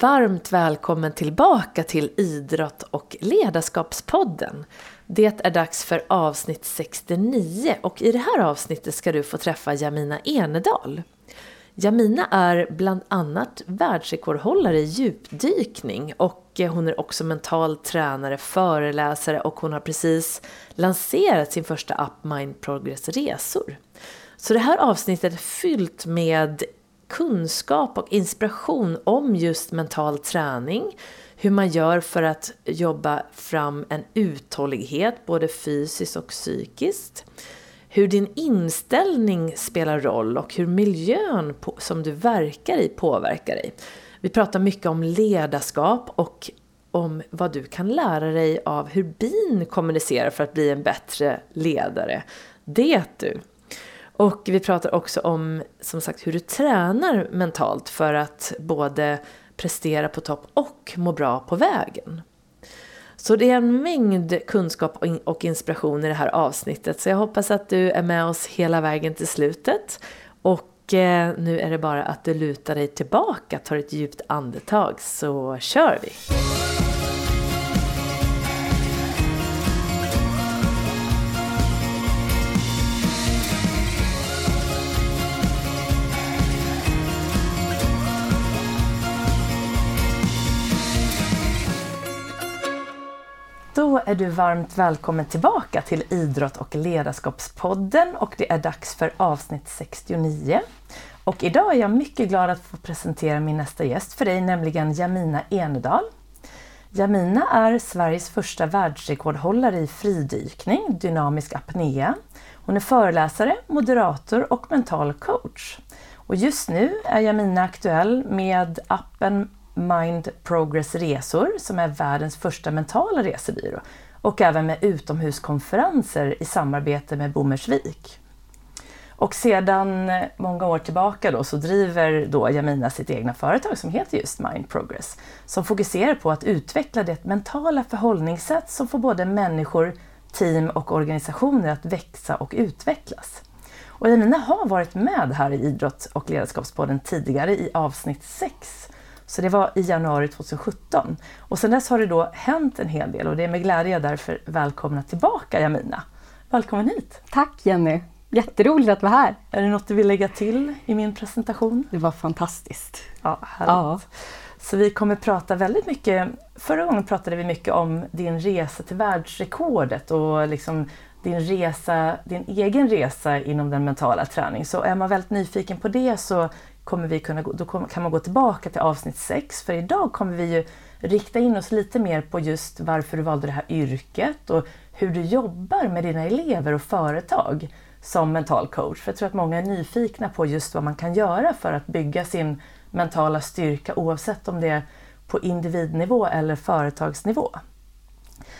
Varmt välkommen tillbaka till Idrott och ledarskapspodden. Det är dags för avsnitt 69 och i det här avsnittet ska du få träffa Jamina Enedal. Jamina är bland annat världsrekordhållare i djupdykning och hon är också mental tränare, föreläsare och hon har precis lanserat sin första app Mind Progress Resor. Så det här avsnittet är fyllt med kunskap och inspiration om just mental träning, hur man gör för att jobba fram en uthållighet både fysiskt och psykiskt, hur din inställning spelar roll och hur miljön som du verkar i påverkar dig. Vi pratar mycket om ledarskap och om vad du kan lära dig av hur bin kommunicerar för att bli en bättre ledare. Det du! Och vi pratar också om som sagt hur du tränar mentalt för att både prestera på topp och må bra på vägen. Så det är en mängd kunskap och inspiration i det här avsnittet så jag hoppas att du är med oss hela vägen till slutet. Och eh, nu är det bara att du lutar dig tillbaka, tar ett djupt andetag så kör vi! Då är du varmt välkommen tillbaka till Idrott och ledarskapspodden och det är dags för avsnitt 69. Och idag är jag mycket glad att få presentera min nästa gäst för dig, nämligen Jamina Enedal. Jamina är Sveriges första världsrekordhållare i fridykning, dynamisk apnea. Hon är föreläsare, moderator och mental coach. Och just nu är Jamina aktuell med appen Mind Progress Resor som är världens första mentala resebyrå och även med utomhuskonferenser i samarbete med Bommersvik. Och sedan eh, många år tillbaka då så driver då Jamina sitt egna företag som heter just Mind Progress som fokuserar på att utveckla det mentala förhållningssätt som får både människor, team och organisationer att växa och utvecklas. Och Jamina har varit med här i Idrott och ledarskapspodden tidigare i avsnitt 6 så det var i januari 2017. Och sedan dess har det då hänt en hel del och det är med glädje jag därför välkomna tillbaka Jamina. Välkommen hit! Tack Jenny! Jätteroligt att vara här! Är det något du vill lägga till i min presentation? Det var fantastiskt! Ja, härligt! Ja. Så vi kommer prata väldigt mycket, förra gången pratade vi mycket om din resa till världsrekordet och liksom din, resa, din egen resa inom den mentala träning. Så är man väldigt nyfiken på det så kommer vi kunna, då kan man gå tillbaka till avsnitt 6 för idag kommer vi ju rikta in oss lite mer på just varför du valde det här yrket och hur du jobbar med dina elever och företag som mental coach. För jag tror att många är nyfikna på just vad man kan göra för att bygga sin mentala styrka oavsett om det är på individnivå eller företagsnivå.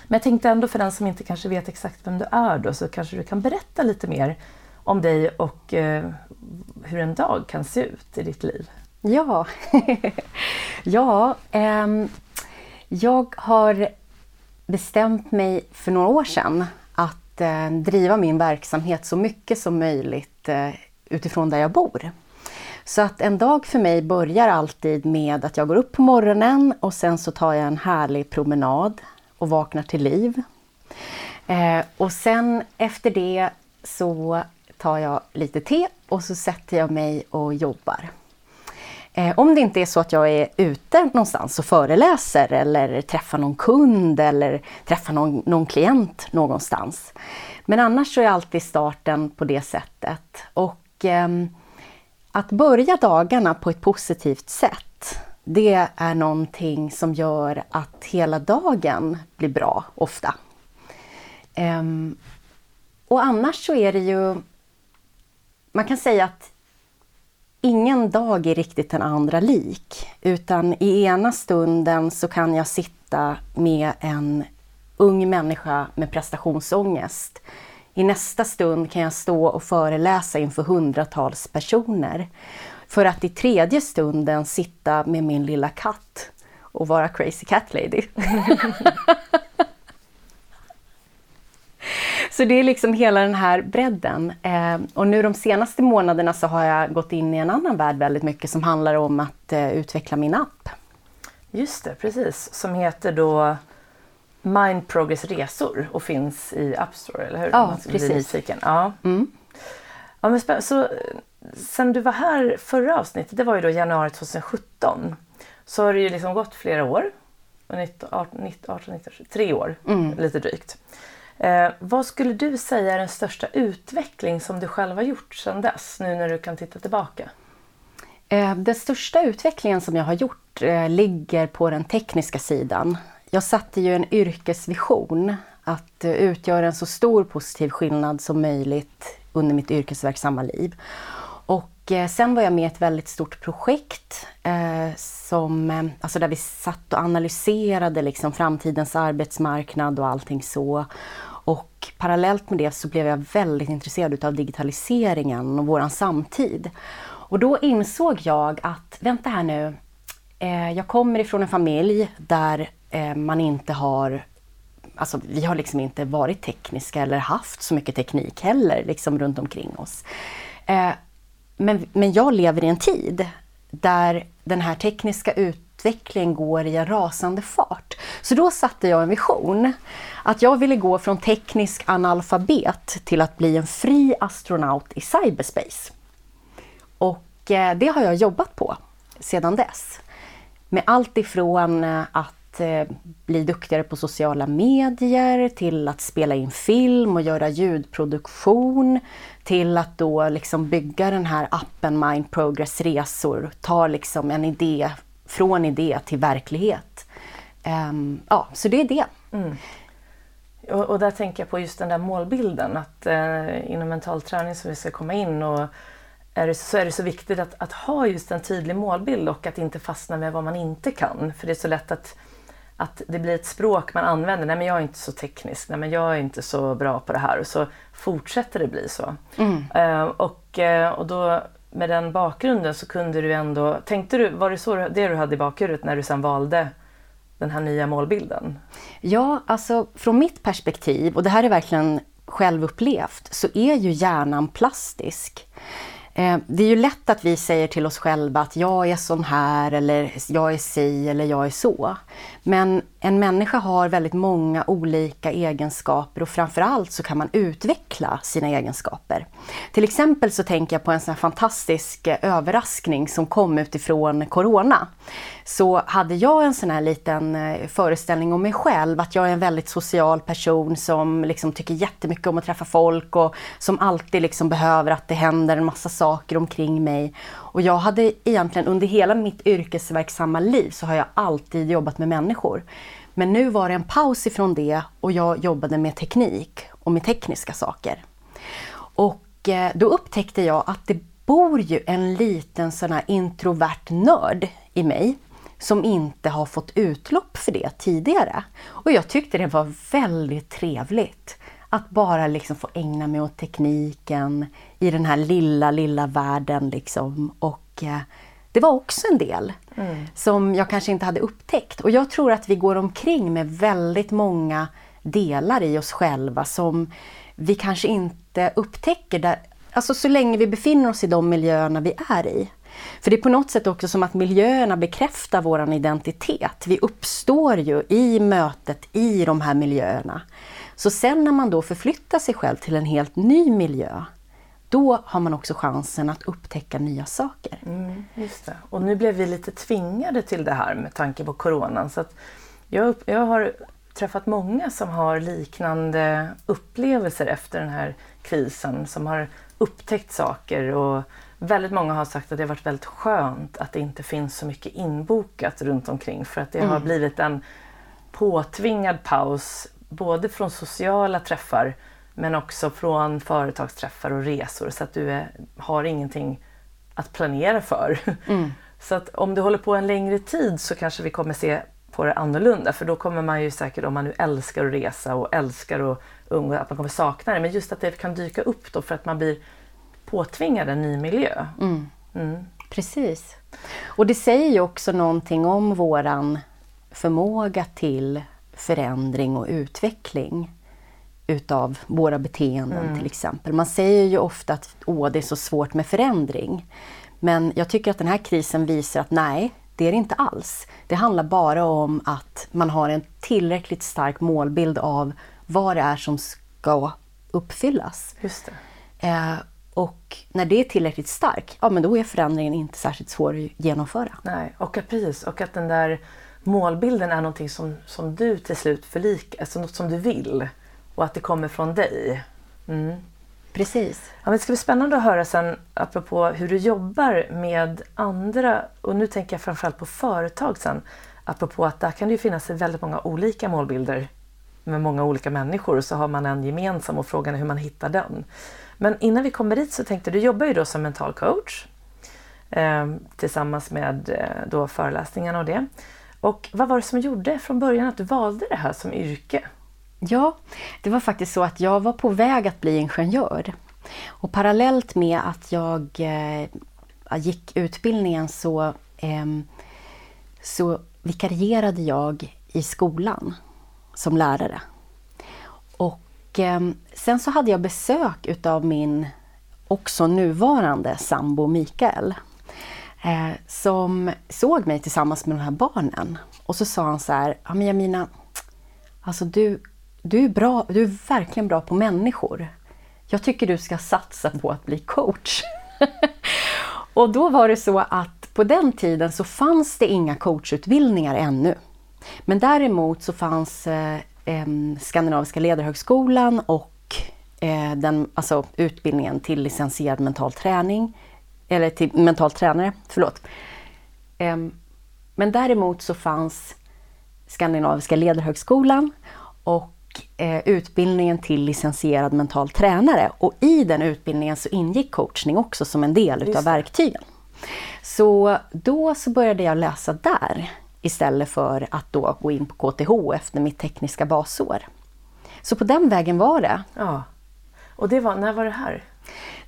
Men jag tänkte ändå för den som inte kanske vet exakt vem du är då så kanske du kan berätta lite mer om dig och eh, hur en dag kan se ut i ditt liv. Ja, ja ähm, jag har bestämt mig för några år sedan att äh, driva min verksamhet så mycket som möjligt äh, utifrån där jag bor. Så att en dag för mig börjar alltid med att jag går upp på morgonen och sen så tar jag en härlig promenad och vaknar till liv. Eh, och sen efter det så tar jag lite te och så sätter jag mig och jobbar. Eh, om det inte är så att jag är ute någonstans och föreläser eller träffar någon kund eller träffar någon, någon klient någonstans. Men annars så är alltid starten på det sättet. Och eh, att börja dagarna på ett positivt sätt, det är någonting som gör att hela dagen blir bra ofta. Eh, och annars så är det ju man kan säga att ingen dag är riktigt den andra lik. Utan i ena stunden så kan jag sitta med en ung människa med prestationsångest. I nästa stund kan jag stå och föreläsa inför hundratals personer. För att i tredje stunden sitta med min lilla katt och vara crazy cat lady. Så det är liksom hela den här bredden. Eh, och nu de senaste månaderna så har jag gått in i en annan värld väldigt mycket som handlar om att eh, utveckla min app. Just det, precis. Som heter då Mind Progress Resor och finns i App Store, eller hur? Ja, precis. Ja. Mm. Ja, men spä- så, eh, sen du var här förra avsnittet, det var ju då januari 2017, så har det ju liksom gått flera år. 19, 18, 19, 18, 19, tre år, Mm. lite drygt. Eh, vad skulle du säga är den största utveckling som du själv har gjort sedan dess, nu när du kan titta tillbaka? Eh, Den största utvecklingen som jag har gjort eh, ligger på den tekniska sidan. Jag satte ju en yrkesvision att eh, utgöra en så stor positiv skillnad som möjligt under mitt yrkesverksamma liv. Och eh, sen var jag med i ett väldigt stort projekt eh, som, eh, alltså där vi satt och analyserade liksom framtidens arbetsmarknad och allting så. Och parallellt med det så blev jag väldigt intresserad utav digitaliseringen och våran samtid. Och då insåg jag att, vänta här nu, eh, jag kommer ifrån en familj där eh, man inte har Alltså, vi har liksom inte varit tekniska eller haft så mycket teknik heller liksom runt omkring oss. Eh, men, men jag lever i en tid där den här tekniska utvecklingen går i en rasande fart. Så då satte jag en vision. Att jag ville gå från teknisk analfabet till att bli en fri astronaut i cyberspace. Och eh, det har jag jobbat på sedan dess. Med allt ifrån eh, att eh, bli duktigare på sociala medier till att spela in film och göra ljudproduktion till att då liksom bygga den här appen Mind Progress Resor. Ta liksom en idé från idé till verklighet. Ehm, ja, så det är det. Och, och där tänker jag på just den där målbilden att eh, inom mental träning som vi ska komma in och är det, så är det så viktigt att, att ha just en tydlig målbild och att inte fastna med vad man inte kan. För det är så lätt att, att det blir ett språk man använder. Nej men jag är inte så teknisk, nej men jag är inte så bra på det här. Och så fortsätter det bli så. Eh, och, eh, och då med den bakgrunden så kunde du ändå, tänkte du, var det så det du hade i bakhuvudet när du sen valde den här nya målbilden? Ja, alltså från mitt perspektiv, och det här är verkligen självupplevt, så är ju hjärnan plastisk. Eh, det är ju lätt att vi säger till oss själva att jag är sån här eller jag är si eller jag är så. Men en människa har väldigt många olika egenskaper och framförallt så kan man utveckla sina egenskaper. Till exempel så tänker jag på en sån här fantastisk eh, överraskning som kom utifrån Corona. Så hade jag en sån här liten eh, föreställning om mig själv, att jag är en väldigt social person som liksom tycker jättemycket om att träffa folk och som alltid liksom behöver att det händer en massa saker omkring mig. Och jag hade egentligen under hela mitt yrkesverksamma liv så har jag alltid jobbat med människor. Men nu var det en paus ifrån det och jag jobbade med teknik och med tekniska saker. Och eh, då upptäckte jag att det bor ju en liten sån här introvert nörd i mig som inte har fått utlopp för det tidigare. Och jag tyckte det var väldigt trevligt att bara liksom få ägna mig åt tekniken i den här lilla, lilla världen. Liksom. Och eh, det var också en del som jag kanske inte hade upptäckt. Och jag tror att vi går omkring med väldigt många delar i oss själva som vi kanske inte upptäcker där, alltså så länge vi befinner oss i de miljöerna vi är i. För det är på något sätt också som att miljöerna bekräftar vår identitet. Vi uppstår ju i mötet i de här miljöerna. Så sen när man då förflyttar sig själv till en helt ny miljö, då har man också chansen att upptäcka nya saker. Mm, just det. Och nu blev vi lite tvingade till det här med tanke på coronan. Så jag, jag har träffat många som har liknande upplevelser efter den här krisen. Som har upptäckt saker och väldigt många har sagt att det har varit väldigt skönt att det inte finns så mycket inbokat runt omkring. För att det har blivit en påtvingad paus både från sociala träffar men också från företagsträffar och resor så att du är, har ingenting att planera för. Så att om du håller på en längre tid så kanske vi kommer se på det annorlunda för då kommer man ju säkert, om man nu älskar att resa och älskar att umgås, att man kommer sakna det. Men just att det kan dyka upp då för att man blir påtvingad en ny miljö. Mm. Precis. Och det säger ju också någonting om våran förmåga till förändring och utveckling utav våra beteenden till exempel. Man säger ju ofta att Åh, det är så svårt med förändring. Men jag tycker att den här krisen visar att nej, Det är det inte alls. Det handlar bara om att man har en tillräckligt stark målbild av vad det är som ska uppfyllas. Just. Eh, och när det är tillräckligt starkt, ja men då är förändringen inte särskilt svår att genomföra. Nej, och att, precis, och att den där målbilden är någonting som, som du till slut förlikar, alltså något som du vill och att det kommer från dig. Mm. Precis. Ja, men det ska bli spännande att höra sen apropå hur du jobbar med andra och nu tänker jag framförallt på företag sen. Apropå att där kan det ju finnas väldigt många olika målbilder med många olika människor och så har man en gemensam och frågan är hur man hittar den. Men innan vi kommer dit så tänkte du jobbar ju då som mental coach eh, tillsammans med eh, då föreläsningarna och det. Och vad var det som gjorde från början att du valde det här som yrke? Ja, det var faktiskt så att jag var på väg att bli ingenjör. Och parallellt med att jag eh, gick utbildningen så, eh, så vikarierade jag i skolan som lärare. Och eh, sen så hade jag besök utav min också nuvarande sambo Mikael. Eh, som såg mig tillsammans med de här barnen. Och så sa han så här, ja men Jamina, alltså du, du, är bra, du är verkligen bra på människor. Jag tycker du ska satsa på att bli coach. och då var det så att på den tiden så fanns det inga coachutbildningar ännu. Men däremot så fanns eh, Skandinaviska ledarhögskolan och eh, den, alltså utbildningen till licensierad mental träning, eller till mental tränare, förlåt. Eh, men däremot så fanns Skandinaviska ledarhögskolan och eh, utbildningen till licensierad mental tränare. Och i den utbildningen så ingick coachning också som en del utav verktygen. Så då så började jag läsa där istället för att då gå in på KTH efter mitt tekniska basår. Så på den vägen var det. Ja. Och det var, när var det här?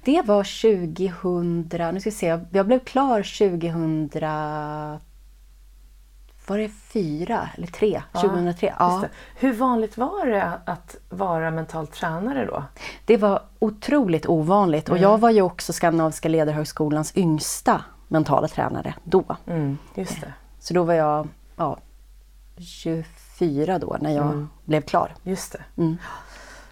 Det var 2000, nu ska vi se, jag blev klar 2000 var det fyra eller tre? Ja, 2003. Ja. Hur vanligt var det att vara mental tränare då? Det var otroligt ovanligt mm. och jag var ju också Skandinaviska ledarhögskolans yngsta mentala tränare då. Mm, just det. Så då var jag ja, 24 då när jag mm. blev klar. Just det. Mm.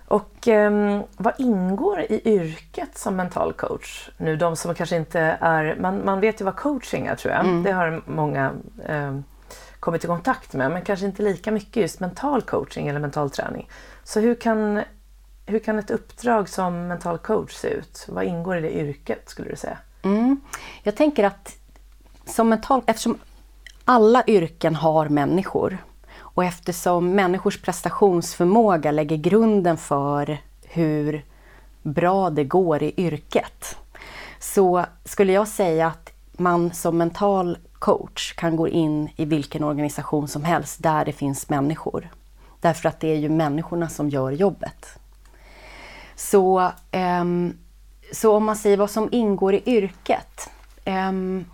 Och um, vad ingår i yrket som mental coach? Nu de som kanske inte är, man, man vet ju vad coaching är tror jag. Mm. Det har många um, kommit i kontakt med men kanske inte lika mycket just mental coaching eller mental träning. Så hur kan, hur kan ett uppdrag som mental coach se ut? Vad ingår i det yrket skulle du säga? Mm. Jag tänker att som mental, eftersom alla yrken har människor och eftersom människors prestationsförmåga lägger grunden för hur bra det går i yrket så skulle jag säga att man som mental coach kan gå in i vilken organisation som helst där det finns människor. Därför att det är ju människorna som gör jobbet. Så, um, så om man säger vad som ingår i yrket. Um,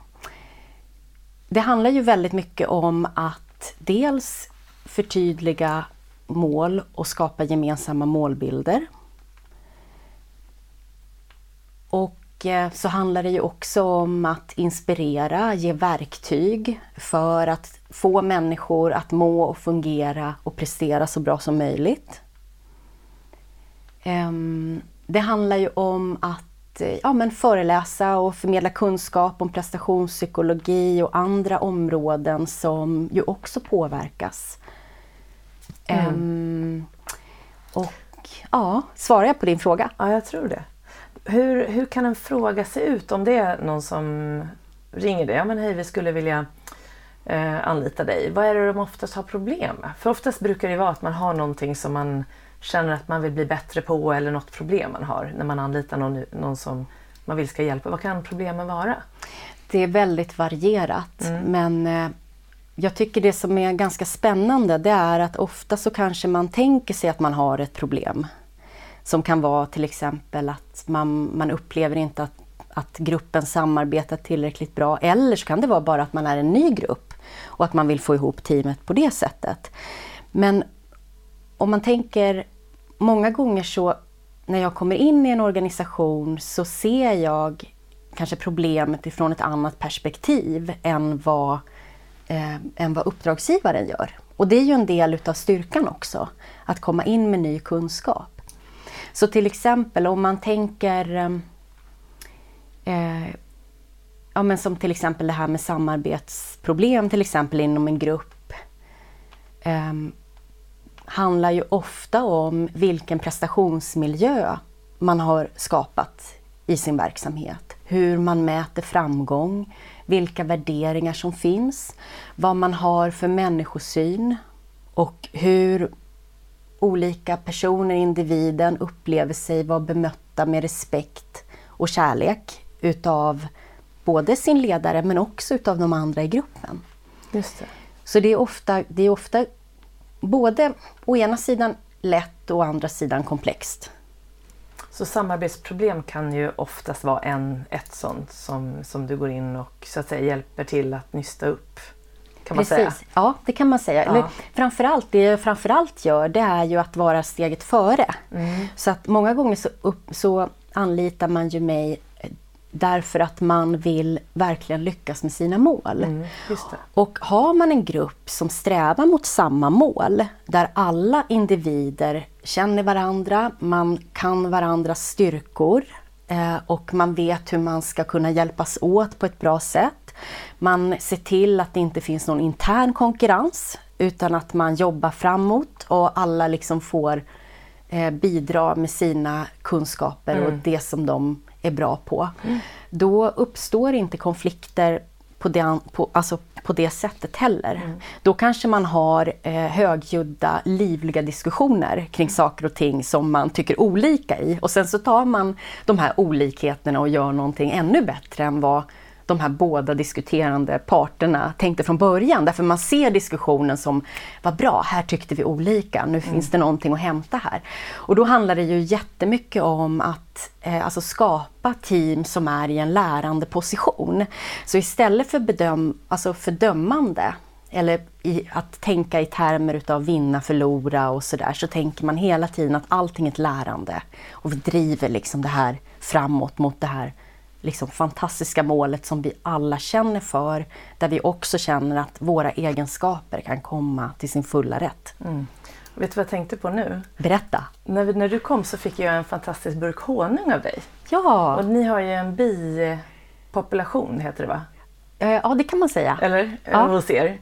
det handlar ju väldigt mycket om att dels förtydliga mål och skapa gemensamma målbilder. Och så handlar det ju också om att inspirera, ge verktyg för att få människor att må och fungera och prestera så bra som möjligt. Ehm, det handlar ju om att eh, ja, men föreläsa och förmedla kunskap om prestationspsykologi och andra områden som ju också påverkas. Mm. Um, och ja, svarar jag på din fråga? Ja, jag tror det. Hur, hur kan en fråga se ut om det är någon som ringer dig? Ja men hej, vi skulle vilja eh, anlita dig. Vad är det de oftast har problem med? För oftast brukar det vara att man har någonting som man känner att man vill bli bättre på eller något problem man har när man anlitar någon, någon som man vill ska hjälpa. Vad kan problemen vara? Det är väldigt varierat mm. men eh, jag tycker det som är ganska spännande det är att ofta så kanske man tänker sig att man har ett problem som kan vara till exempel att man, man upplever inte att, att gruppen samarbetar tillräckligt bra. Eller så kan det vara bara att man är en ny grupp och att man vill få ihop teamet på det sättet. Men om man tänker många gånger så när jag kommer in i en organisation så ser jag kanske problemet ifrån ett annat perspektiv än vad eh, än vad uppdragsgivaren gör. Och det är ju en del utav styrkan också, att komma in med ny kunskap. Så till exempel om man tänker ehm, eh, ja, men som till exempel det här med samarbetsproblem till exempel inom en grupp. Eh, handlar ju ofta om vilken prestationsmiljö man har skapat i sin verksamhet. Hur man mäter framgång, vilka värderingar som finns, vad man har för människosyn och hur olika personer, individen upplever sig vara bemötta med respekt och kärlek utav både sin ledare men också utav de andra i gruppen. Just det. Så det är ofta, det är ofta både å ena sidan lätt och å andra sidan komplext. Så samarbetsproblem kan ju oftast vara en, ett sånt som, som du går in och så att säga hjälper till att nysta upp? Kan man Precis. säga. Ja, det kan man säga. Ja. Eller, framförallt, det jag framförallt gör det är ju att vara steget före. Mm. Så att många gånger så, upp, så anlitar man ju mig eh, därför att man vill verkligen lyckas med sina mål. Mm. Och har man en grupp som strävar mot samma mål, där alla individer känner varandra, man kan varandras styrkor eh, och man vet hur man ska kunna hjälpas åt på ett bra sätt. Man ser till att det inte finns någon intern konkurrens utan att man jobbar framåt och alla liksom får eh, bidra med sina kunskaper och det som de är bra på. Då uppstår inte konflikter på det, på, alltså på det sättet heller. Då kanske man har eh, högljudda, livliga diskussioner kring saker och ting som man tycker olika i. Och sen så tar man de här olikheterna och gör någonting ännu bättre än vad de här båda diskuterande parterna tänkte från början. Därför man ser diskussionen som, vad bra, här tyckte vi olika, nu finns det någonting att hämta här. Och då handlar det ju jättemycket om att eh, alltså skapa team som är i en lärande position. Så istället för, bedöm, alltså för dömande, eller i, att tänka i termer utav vinna, förlora och sådär, så tänker man hela tiden att allting är ett lärande. Och vi driver liksom det här framåt mot det här liksom fantastiska målet som vi alla känner för, där vi också känner att våra egenskaper kan komma till sin fulla rätt. Vet du vad jag tänkte på nu? Berätta! När, vi, när du kom så fick jag en fantastisk burk honung av dig. Ja, Och ni har ju en bipopulation, heter det va? eh, ja det kan man säga. Eller? Ja. Ja. Hos er.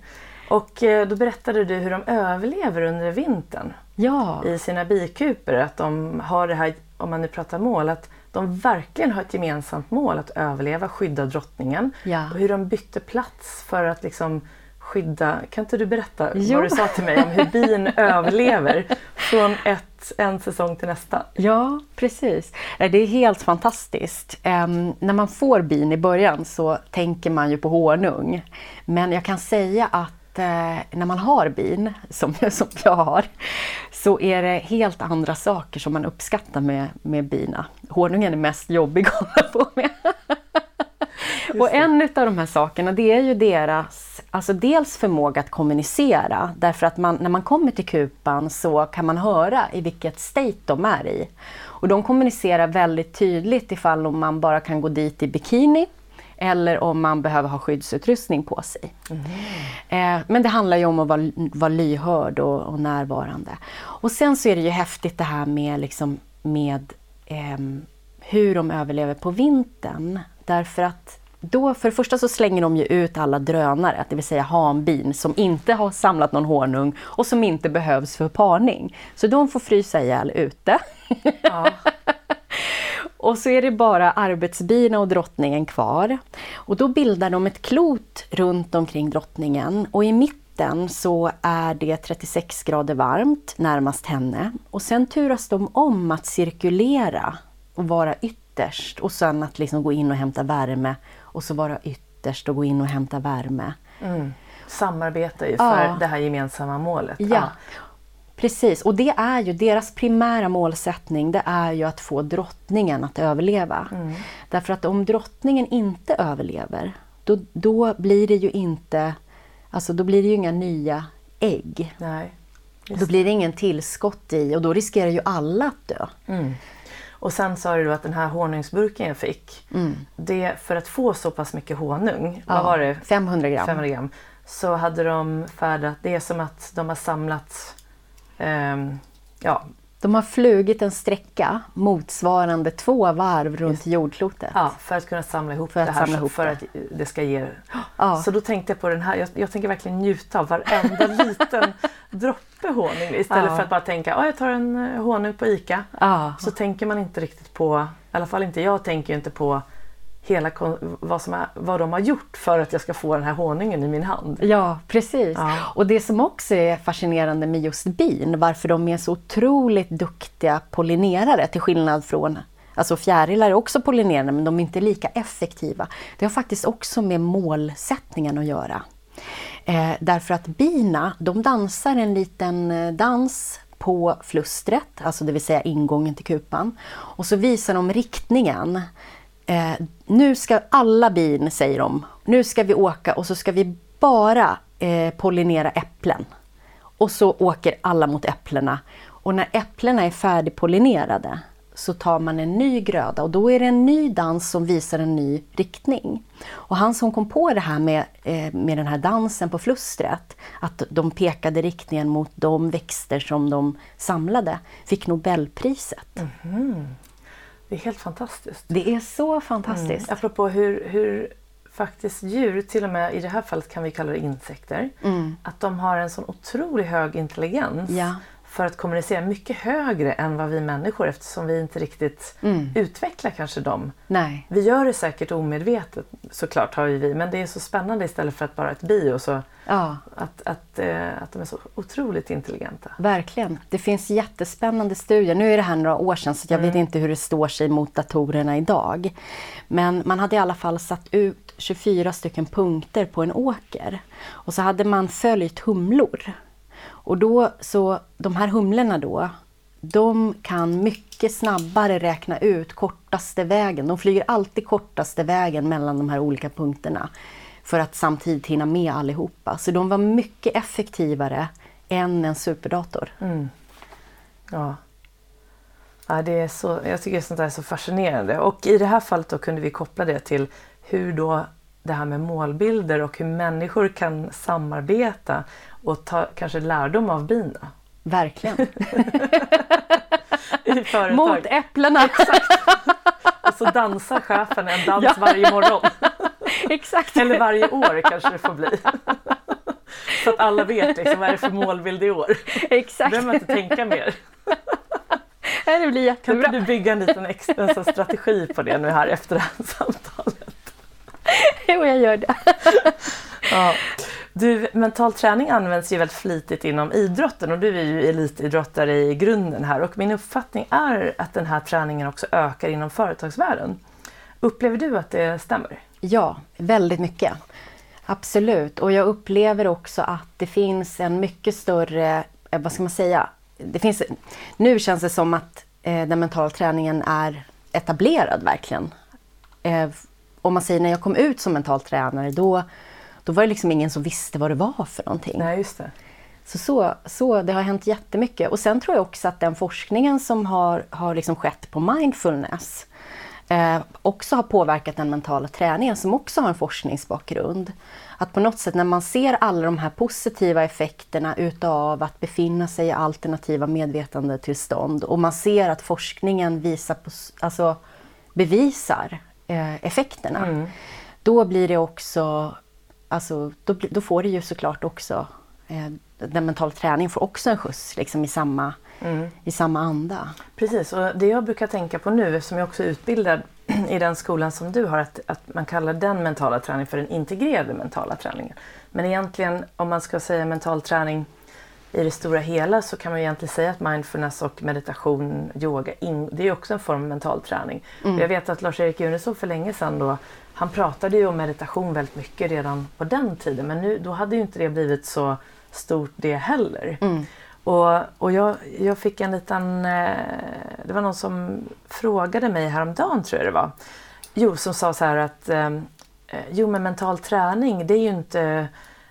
Och eh, då berättade du hur de överlever under vintern Ja, i sina bikuper. Att de har det här, om man nu pratar mål, att de verkligen har ett gemensamt mål att överleva, skydda drottningen. Ja. Och hur de bytte plats för att liksom skydda... Kan inte du berätta Jo. vad du sa till mig om hur bin överlever från ett, en säsong till nästa? Ja, precis. Eh, Det är helt fantastiskt. Em, när man får bin i början så tänker man ju på honung. Men jag kan säga att när man har bin, som, som jag har, så är det helt andra saker som man uppskattar med, med bina. Honungen är mest jobbig att hålla på med. Och en av de här sakerna det är ju deras, alltså dels förmåga att kommunicera. Därför att man, när man kommer till kupan så kan man höra i vilket state de är i. Och de kommunicerar väldigt tydligt ifall man bara kan gå dit i bikini eller om man behöver ha skyddsutrustning på sig. Eh, men det handlar ju om att vara, vara lyhörd och, och närvarande. Och sen så är det ju häftigt det här med, liksom, med ehm, hur de överlever på vintern. Därför att då, för det första så slänger de ju ut alla drönare, det vill säga hanbin som inte har samlat någon honung och som inte behövs för parning. Så de får frysa ihjäl ute. Ja. Och så är det bara arbetsbina och drottningen kvar. Och då bildar de ett klot runt omkring drottningen och i mitten så är det 36 grader varmt närmast henne. Och sen turas de om att cirkulera och vara ytterst och sen att liksom gå in och hämta värme och så vara ytterst och gå in och hämta värme. Mm. Samarbeta ju för Ja. det här gemensamma målet. Ja, precis. Och det är ju deras primära målsättning, det är ju att få drottningen att överleva. Därför att om drottningen inte överlever, då, då blir det ju inte, alltså då blir det ju inga nya ägg. Nej. Då blir det ingen tillskott i och då riskerar ju alla att dö. Mm. Och sen sa du att den här honungsburken jag fick, det, för att få så pass mycket honung, vad var det? 500 gram. 500 gram, så hade de färdat, det är som att de har samlat ehm, ja, De har flugit en sträcka motsvarande två varv runt jordklotet. ja, för att kunna samla ihop För att det här samla ihop för det. att det ska ge... Ja. Så då tänkte jag på den här, jag, jag tänker verkligen njuta av varenda liten droppe honung istället Ja. för att bara tänka att jag tar en eh, honung på ICA. Ja. Så tänker man inte riktigt på, i alla fall inte jag tänker inte på hela, vad, som är, vad de har gjort för att jag ska få den här honungen i min hand. Ja, precis. Ja. Och det som också är fascinerande med just bin, varför de är så otroligt duktiga pollinerare till skillnad från Alltså fjärilar är också pollinerande men de är inte lika effektiva. Det har faktiskt också med målsättningen att göra. Eh, därför att bina, de dansar en liten eh, dans på flustret, alltså det vill säga ingången till kupan. Och så visar de riktningen. Eh, nu ska alla bin, säger de, nu ska vi åka och så ska vi bara eh, pollinera äpplen. Och så åker alla mot äpplena. Och när äpplena är färdigpollinerade så tar man en ny gröda och då är det en ny dans som visar en ny riktning. Och han som kom på det här med, eh, med den här dansen på flustret, att de pekade riktningen mot de växter som de samlade, fick Nobelpriset. Mhm. Det är helt fantastiskt. Det är så fantastiskt. Apropå hur, hur faktiskt djur, till och med i det här fallet kan vi kalla det insekter, att de har en sån otroligt hög intelligens Ja. För att kommunicera mycket högre än vad vi människor eftersom vi inte riktigt utvecklar kanske dem. Nej. Vi gör det säkert omedvetet såklart har vi men det är så spännande istället för att bara ett bio så Ja, att, att, eh, att de är så otroligt intelligenta. verkligen. Det finns jättespännande studier. Nu är det här några år sedan så jag vet inte hur det står sig mot datorerna idag. Men man hade i alla fall satt ut 24 stycken punkter på en åker. Och så hade man följt humlor. Och då så, de här humlorna då, de kan mycket snabbare räkna ut kortaste vägen. De flyger alltid kortaste vägen mellan de här olika punkterna. För att samtidigt hinna med allihopa. Så de var mycket effektivare än en superdator. Mm. Ja. Ja, det är så, jag tycker sånt där är så fascinerande. Och i det här fallet då kunde vi koppla det till hur då det här med målbilder och hur människor kan samarbeta och ta kanske lärdom av bina Verkligen. i företag. Mot äpplena! Och så dansar chefen en dans Ja. varje morgon. Exakt! Eller varje år kanske det får bli. Så att alla vet liksom, vad är det för målbild i år. Exakt! behöver man inte tänka mer. Det blir Kan jättebra. inte du bygga en liten extra, strategi på det nu här efter det här samtalet? Jo, jag gör det. Ja. Du, mental träning används ju väldigt flitigt inom idrotten och du är ju elitidrottare i grunden här och min uppfattning är att den här träningen också ökar inom företagsvärlden. Upplever du att det stämmer? Ja, väldigt mycket. Absolut. Och jag upplever också att det finns en mycket större, eh, vad ska man säga, det finns, nu känns det som att eh, den mentala träningen är etablerad verkligen. Eh, om man säger när jag kom ut som mental tränare då, då var det liksom ingen som visste vad det var för någonting. Nej, just det. Så, så, så det har hänt jättemycket. Och sen tror jag också att den forskningen som har, har liksom skett på mindfulness eh, också har påverkat den mentala träningen som också har en forskningsbakgrund. Att på något sätt när man ser alla de här positiva effekterna utav att befinna sig i alternativa medvetandetillstånd och man ser att forskningen visar på, alltså bevisar eh, effekterna. Då blir det också, alltså, då, då får det ju såklart också eh, den mentala träningen får också en skjuts liksom, i, samma, i samma anda. Precis, och det jag brukar tänka på nu, eftersom jag också är utbildad i den skolan som du har, att, att man kallar den mentala träning för den integrerade mentala träningen. Men egentligen, om man ska säga mental träning i det stora hela så kan man egentligen säga att mindfulness och meditation, yoga, det är också en form av mental träning. Jag vet att Lars-Erik Junesov för länge sedan då, han pratade ju om meditation väldigt mycket redan på den tiden men nu, då hade ju inte det blivit så stort det heller. Och, och jag, jag fick en liten... Eh, det var någon som frågade mig häromdagen, tror jag det var. Jo, som sa så här att eh, eh, jo men mental träning det är ju inte...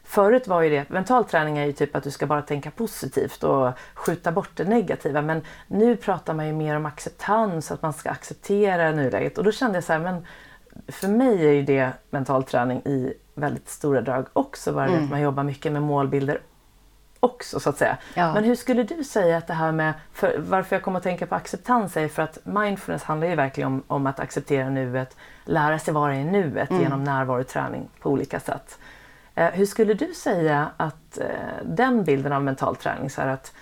Förut var ju det, mental träning är ju typ att du ska bara tänka positivt och skjuta bort det negativa. Men nu pratar man ju mer om acceptans, att man ska acceptera nuläget. Och då kände jag så här, men för mig är ju det mental träning i väldigt stora drag också. Bara mm. att man jobbar mycket med målbilder också så att säga. Ja. Men hur skulle du säga att det här med, varför jag kommer att tänka på acceptans är för att mindfulness handlar ju verkligen om, om att acceptera nuet, lära sig vara i nuet mm. genom närvaroträning på olika sätt. Eh, hur skulle du säga att eh, den bilden av mental träning, så att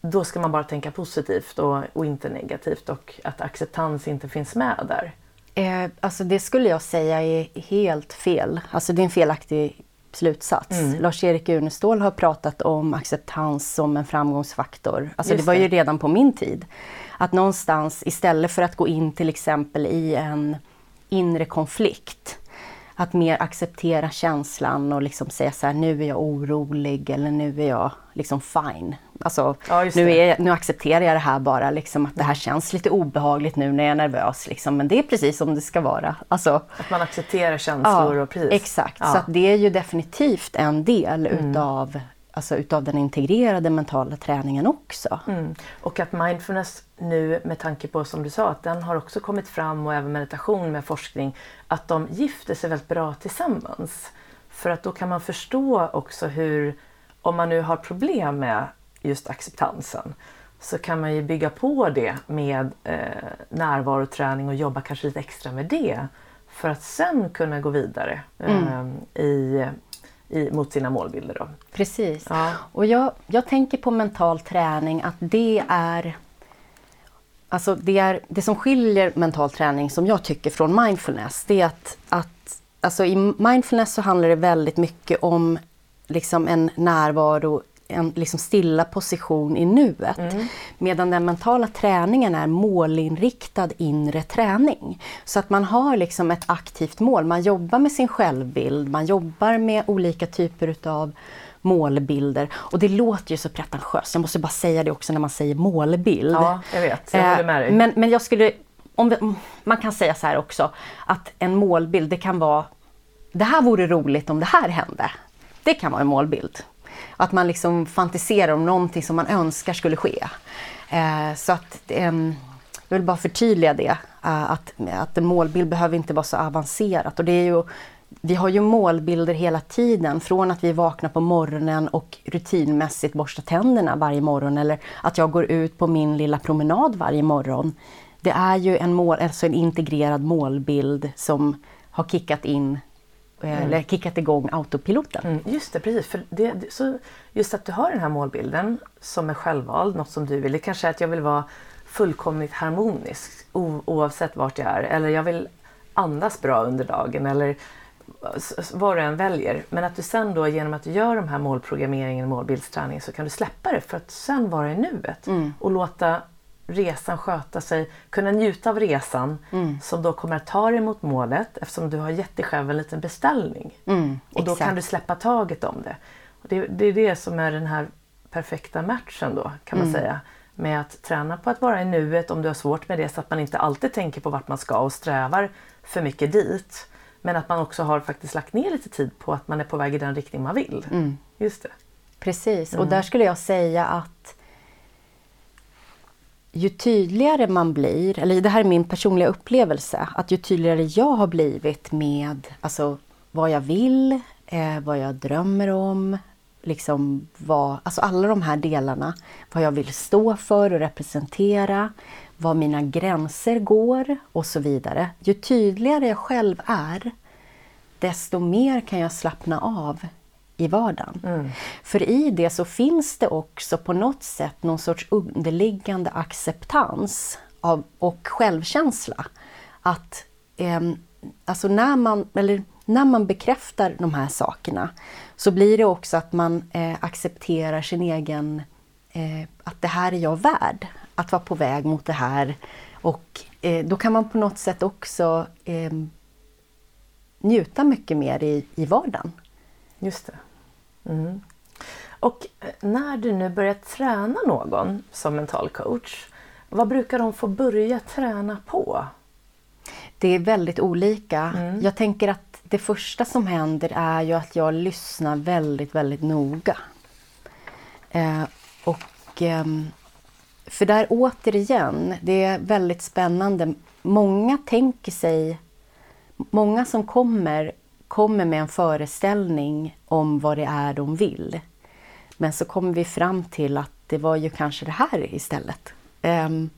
då ska man bara tänka positivt och, och, inte negativt och att acceptans inte finns med där? Eh, alltså det skulle jag säga är helt fel. Alltså det är en felaktig slutsats. Mm. Lars-Erik Unestål har pratat om acceptans som en framgångsfaktor. Alltså det var ju redan på min tid. Att någonstans istället för att gå in till exempel i en inre konflikt att mer acceptera känslan och liksom säga så här, nu är jag orolig eller nu är jag liksom fine. Alltså, ja, nu, är, nu accepterar jag det här bara, liksom, att det här känns lite obehagligt nu när jag är nervös. Liksom, men det är precis som det ska vara. Alltså, att man accepterar känslor ja, och pris. Exakt, ja. så det är ju definitivt en del mm. utav alltså utav den integrerade mentala träningen också. Mm. Och att mindfulness nu med tanke på som du sa att den har också kommit fram och även meditation med forskning att de gifter sig väldigt bra tillsammans. För att då kan man förstå också hur, om man nu har problem med just acceptansen, så kan man ju bygga på det med eh, närvaroträning och jobba kanske lite extra med det. För att sen kunna gå vidare eh, mm. i i, mot sina målbilder. Då. Precis. Ja. Och jag, jag tänker på mental träning att det är Alltså det, är, det som skiljer mental träning som jag tycker från mindfulness, det är att, att alltså i mindfulness så handlar det väldigt mycket om liksom en närvaro en liksom stilla position i nuet. Mm. Medan den mentala träningen är målinriktad inre träning. Så att man har liksom ett aktivt mål. Man jobbar med sin självbild, man jobbar med olika typer utav målbilder. Och det låter ju så pretentiöst, jag måste bara säga det också när man säger målbild. Ja, jag vet. Jag håller med dig. Eh, men, men jag skulle, om man kan säga så här också, att en målbild det kan vara det här vore roligt om det här hände. Det kan vara en målbild. Att man liksom fantiserar om någonting som man önskar skulle ske. Eh, så att eh, jag vill bara förtydliga det, eh, att, att en målbild behöver inte vara så avancerat. Och det är ju, vi har ju målbilder hela tiden, från att vi vaknar på morgonen och rutinmässigt borstar tänderna varje morgon, eller att jag går ut på min lilla promenad varje morgon. Det är ju en, mål, alltså en integrerad målbild som har kickat in mm. eller kickat igång autopiloten. Mm, just det, precis. För det, så just att du har den här målbilden som är självvald, något som du vill. Det kanske är att jag vill vara fullkomligt harmonisk oavsett vart jag är. Eller jag vill andas bra under dagen. Eller vad du än väljer. Men att du sen då genom att du gör de här målprogrammeringen och målbildsträningen så kan du släppa det för att sen vara i nuet. Mm. Och låta resan sköta sig, kunna njuta av resan mm. som då kommer att ta dig mot målet eftersom du har gett dig själv en liten beställning. Mm, och då exakt. kan du släppa taget om det. Det. Det är det som är den här perfekta matchen då kan man mm. säga. Med att träna på att vara i nuet om du har svårt med det så att man inte alltid tänker på vart man ska och strävar för mycket dit. Men att man också har faktiskt lagt ner lite tid på att man är på väg i den riktning man vill. Mm. Just det. Precis, och mm. där skulle jag säga att ju tydligare man blir, eller det här är min personliga upplevelse, att ju tydligare jag har blivit med alltså, vad jag vill, eh, vad jag drömmer om, liksom vad, alltså alla de här delarna, vad jag vill stå för och representera, var mina gränser går och så vidare. Ju tydligare jag själv är, desto mer kan jag slappna av i vardagen. Mm. För i det så finns det också på något sätt någon sorts underliggande acceptans av, och självkänsla. Att eh, alltså när, man, eller när man bekräftar de här sakerna så blir det också att man eh, accepterar sin egen, eh, att det här är jag värd. Att vara på väg mot det här. Och eh, då kan man på något sätt också ehm, njuta mycket mer i, i vardagen. Just det. Mm. Och eh, när du nu börjar träna någon som mental coach, vad brukar de få börja träna på? Det är väldigt olika. Mm. Jag tänker att det första som händer är ju att jag lyssnar väldigt, väldigt noga. Eh, och eh, För där återigen, det är väldigt spännande. Många tänker sig, många som kommer kommer med en föreställning om vad det är de vill. Men så kommer vi fram till att det var ju kanske det här istället. Ehm,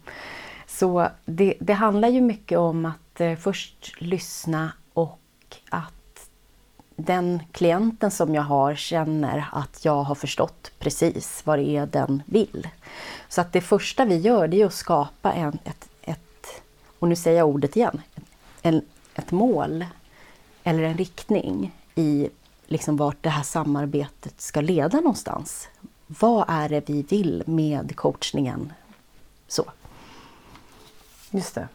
så det, det, handlar ju mycket om att eh, först lyssna och att den klienten som jag har känner att jag har förstått precis vad det är den vill. Så att det första vi gör det är att skapa en, ett, ett och nu säger jag ordet igen, en, ett mål eller en riktning i liksom vart det här samarbetet ska leda någonstans. Vad är det vi vill med coachningen? Så. Just det.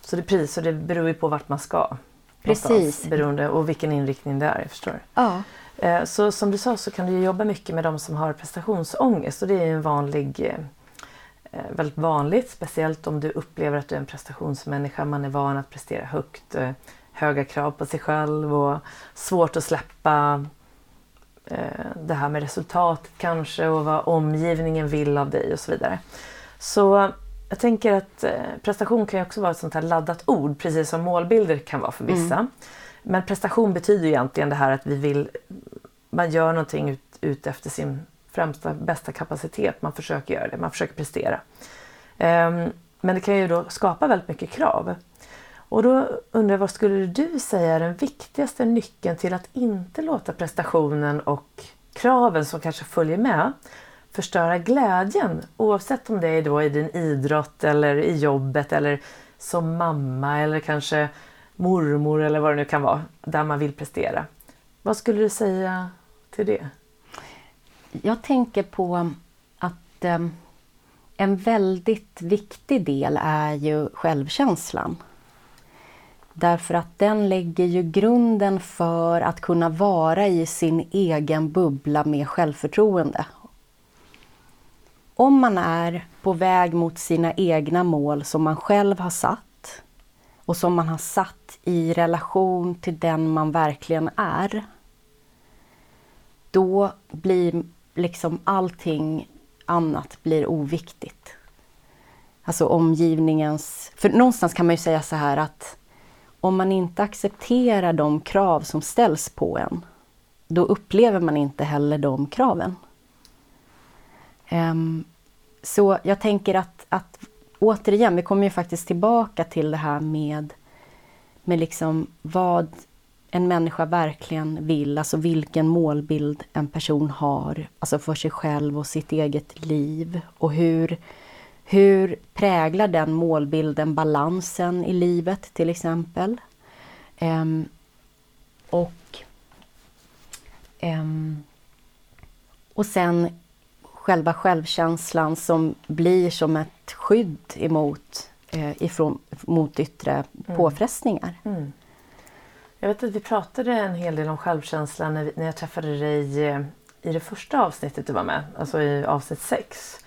Så det pris och det beror ju på vart man ska. Precis. Beroende och vilken inriktning det är, jag förstår. Ja. Eh, så som du sa så kan du jobba mycket med de som har prestationsångest och det är en vanlig eh, eh, väldigt vanligt, speciellt om du upplever att du är en prestationsmänniska. Man är van att prestera högt, höga krav på sig själv och svårt att släppa det här med resultatet kanske och vad omgivningen vill av dig och så vidare. Så jag tänker att eh, prestation kan ju också vara ett sånt här laddat ord, precis som målbilder kan vara för vissa. Mm. Men prestation betyder egentligen det här att vi vill, man gör någonting ut, ut efter sin främsta, bästa kapacitet. Man försöker göra det, man försöker prestera. Um, men det kan ju då skapa väldigt mycket krav. Och då undrar jag, vad skulle du säga är den viktigaste nyckeln till att inte låta prestationen och kraven som kanske följer med förstöra glädjen oavsett om det är då i din idrott eller i jobbet eller som mamma eller kanske mormor eller vad det nu kan vara där man vill prestera. Vad skulle du säga till det? Jag tänker på att eh, en väldigt viktig del är ju självkänslan. Därför att den lägger ju grunden för att kunna vara i sin egen bubbla med självförtroende om man är på väg mot sina egna mål som man själv har satt och som man har satt i relation till den man verkligen är. Då blir liksom allting annat blir oviktigt. Alltså omgivningens... För någonstans kan man ju säga så här att om man inte accepterar de krav som ställs på en, då upplever man inte heller de kraven. Um, så jag tänker att, att återigen, vi kommer ju faktiskt tillbaka till det här med, med liksom vad en människa verkligen vill, alltså vilken målbild en person har, alltså för sig själv och sitt eget liv och hur, hur präglar den målbilden balansen i livet till exempel. Um, och, um, och sen själva självkänslan som blir som ett skydd emot eh, ifrån, mot yttre mm. påfrestningar. Mm. Jag vet att vi pratade en hel del om självkänslan när, vi, när jag träffade dig eh, i det första avsnittet du var med, alltså i avsnitt 6.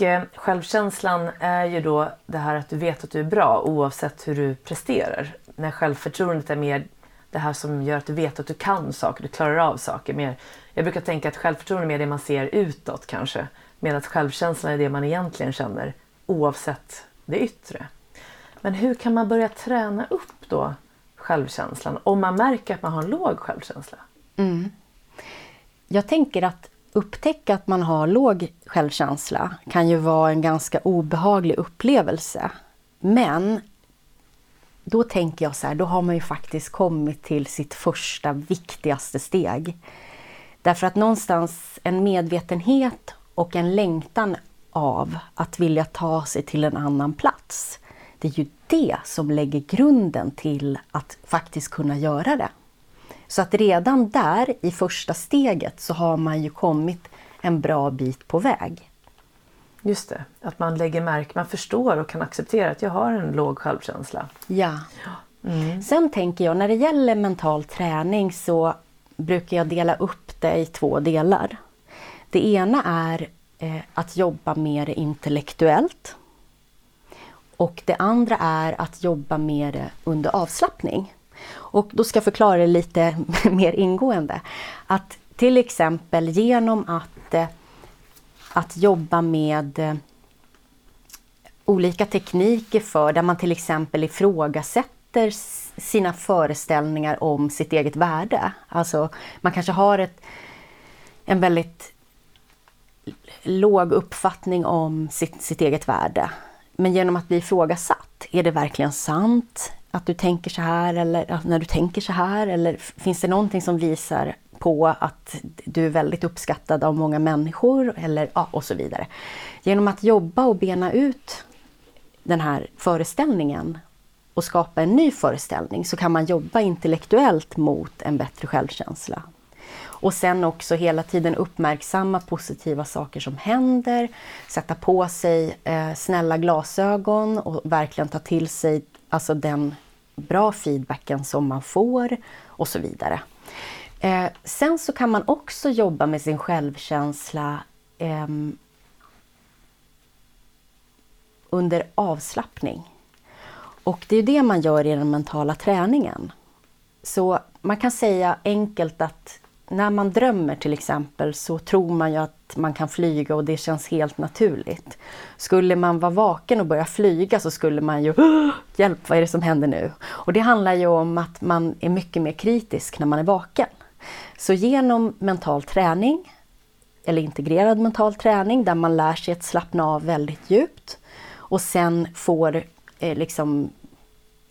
Och eh, självkänslan är ju då det här att du vet att du är bra oavsett hur du presterar. När självförtroendet är mer det här som gör att du vet att du kan saker, du klarar av saker. Mer, jag brukar tänka att självförtroende är mer det man ser utåt kanske. Medan att självkänslan är det man egentligen känner oavsett det yttre. Men hur kan man börja träna upp då självkänslan om man märker att man har en låg självkänsla? Mm. Jag tänker att upptäcka att man har låg självkänsla kan ju vara en ganska obehaglig upplevelse. Men då tänker jag så här, då har man ju faktiskt kommit till sitt första viktigaste steg. Därför att någonstans en medvetenhet och en längtan av att vilja ta sig till en annan plats. Det är ju det som lägger grunden till att faktiskt kunna göra det. Så att redan där i första steget så har man ju kommit en bra bit på väg. Just det, att man lägger märke, man förstår och kan acceptera att jag har en låg självkänsla. Ja. Mm. Sen tänker jag när det gäller mental träning så brukar jag dela upp det i två delar. Det ena är eh, att jobba mer intellektuellt. Och det andra är att jobba mer under avslappning. Och då ska jag förklara det lite mer ingående. Att till exempel genom att eh, att jobba med eh, olika tekniker för där man till exempel ifrågasätter sina föreställningar om sitt eget värde. Alltså man kanske har ett, en väldigt låg uppfattning om sitt, sitt eget värde. Men genom att bli ifrågasatt, är det verkligen sant att du tänker så här eller alltså, när du tänker så här? Eller finns det någonting som visar på att du är väldigt uppskattad av många människor eller ja, och så vidare. Genom att jobba och bena ut den här föreställningen och skapa en ny föreställning så kan man jobba intellektuellt mot en bättre självkänsla. Och sen också hela tiden uppmärksamma positiva saker som händer, sätta på sig eh, snälla glasögon och verkligen ta till sig alltså den bra feedbacken som man får och så vidare. Eh, sen så kan man också jobba med sin självkänsla eh, under avslappning. Och det är det man gör i den mentala träningen. Så man kan säga enkelt att när man drömmer till exempel så tror man ju att man kan flyga och det känns helt naturligt. Skulle man vara vaken och börja flyga så skulle man ju Hjälp, vad är det som händer nu? Och det handlar ju om att man är mycket mer kritisk när man är vaken. Så genom mental träning, eller integrerad mental träning där man lär sig att slappna av väldigt djupt och sen får eh, liksom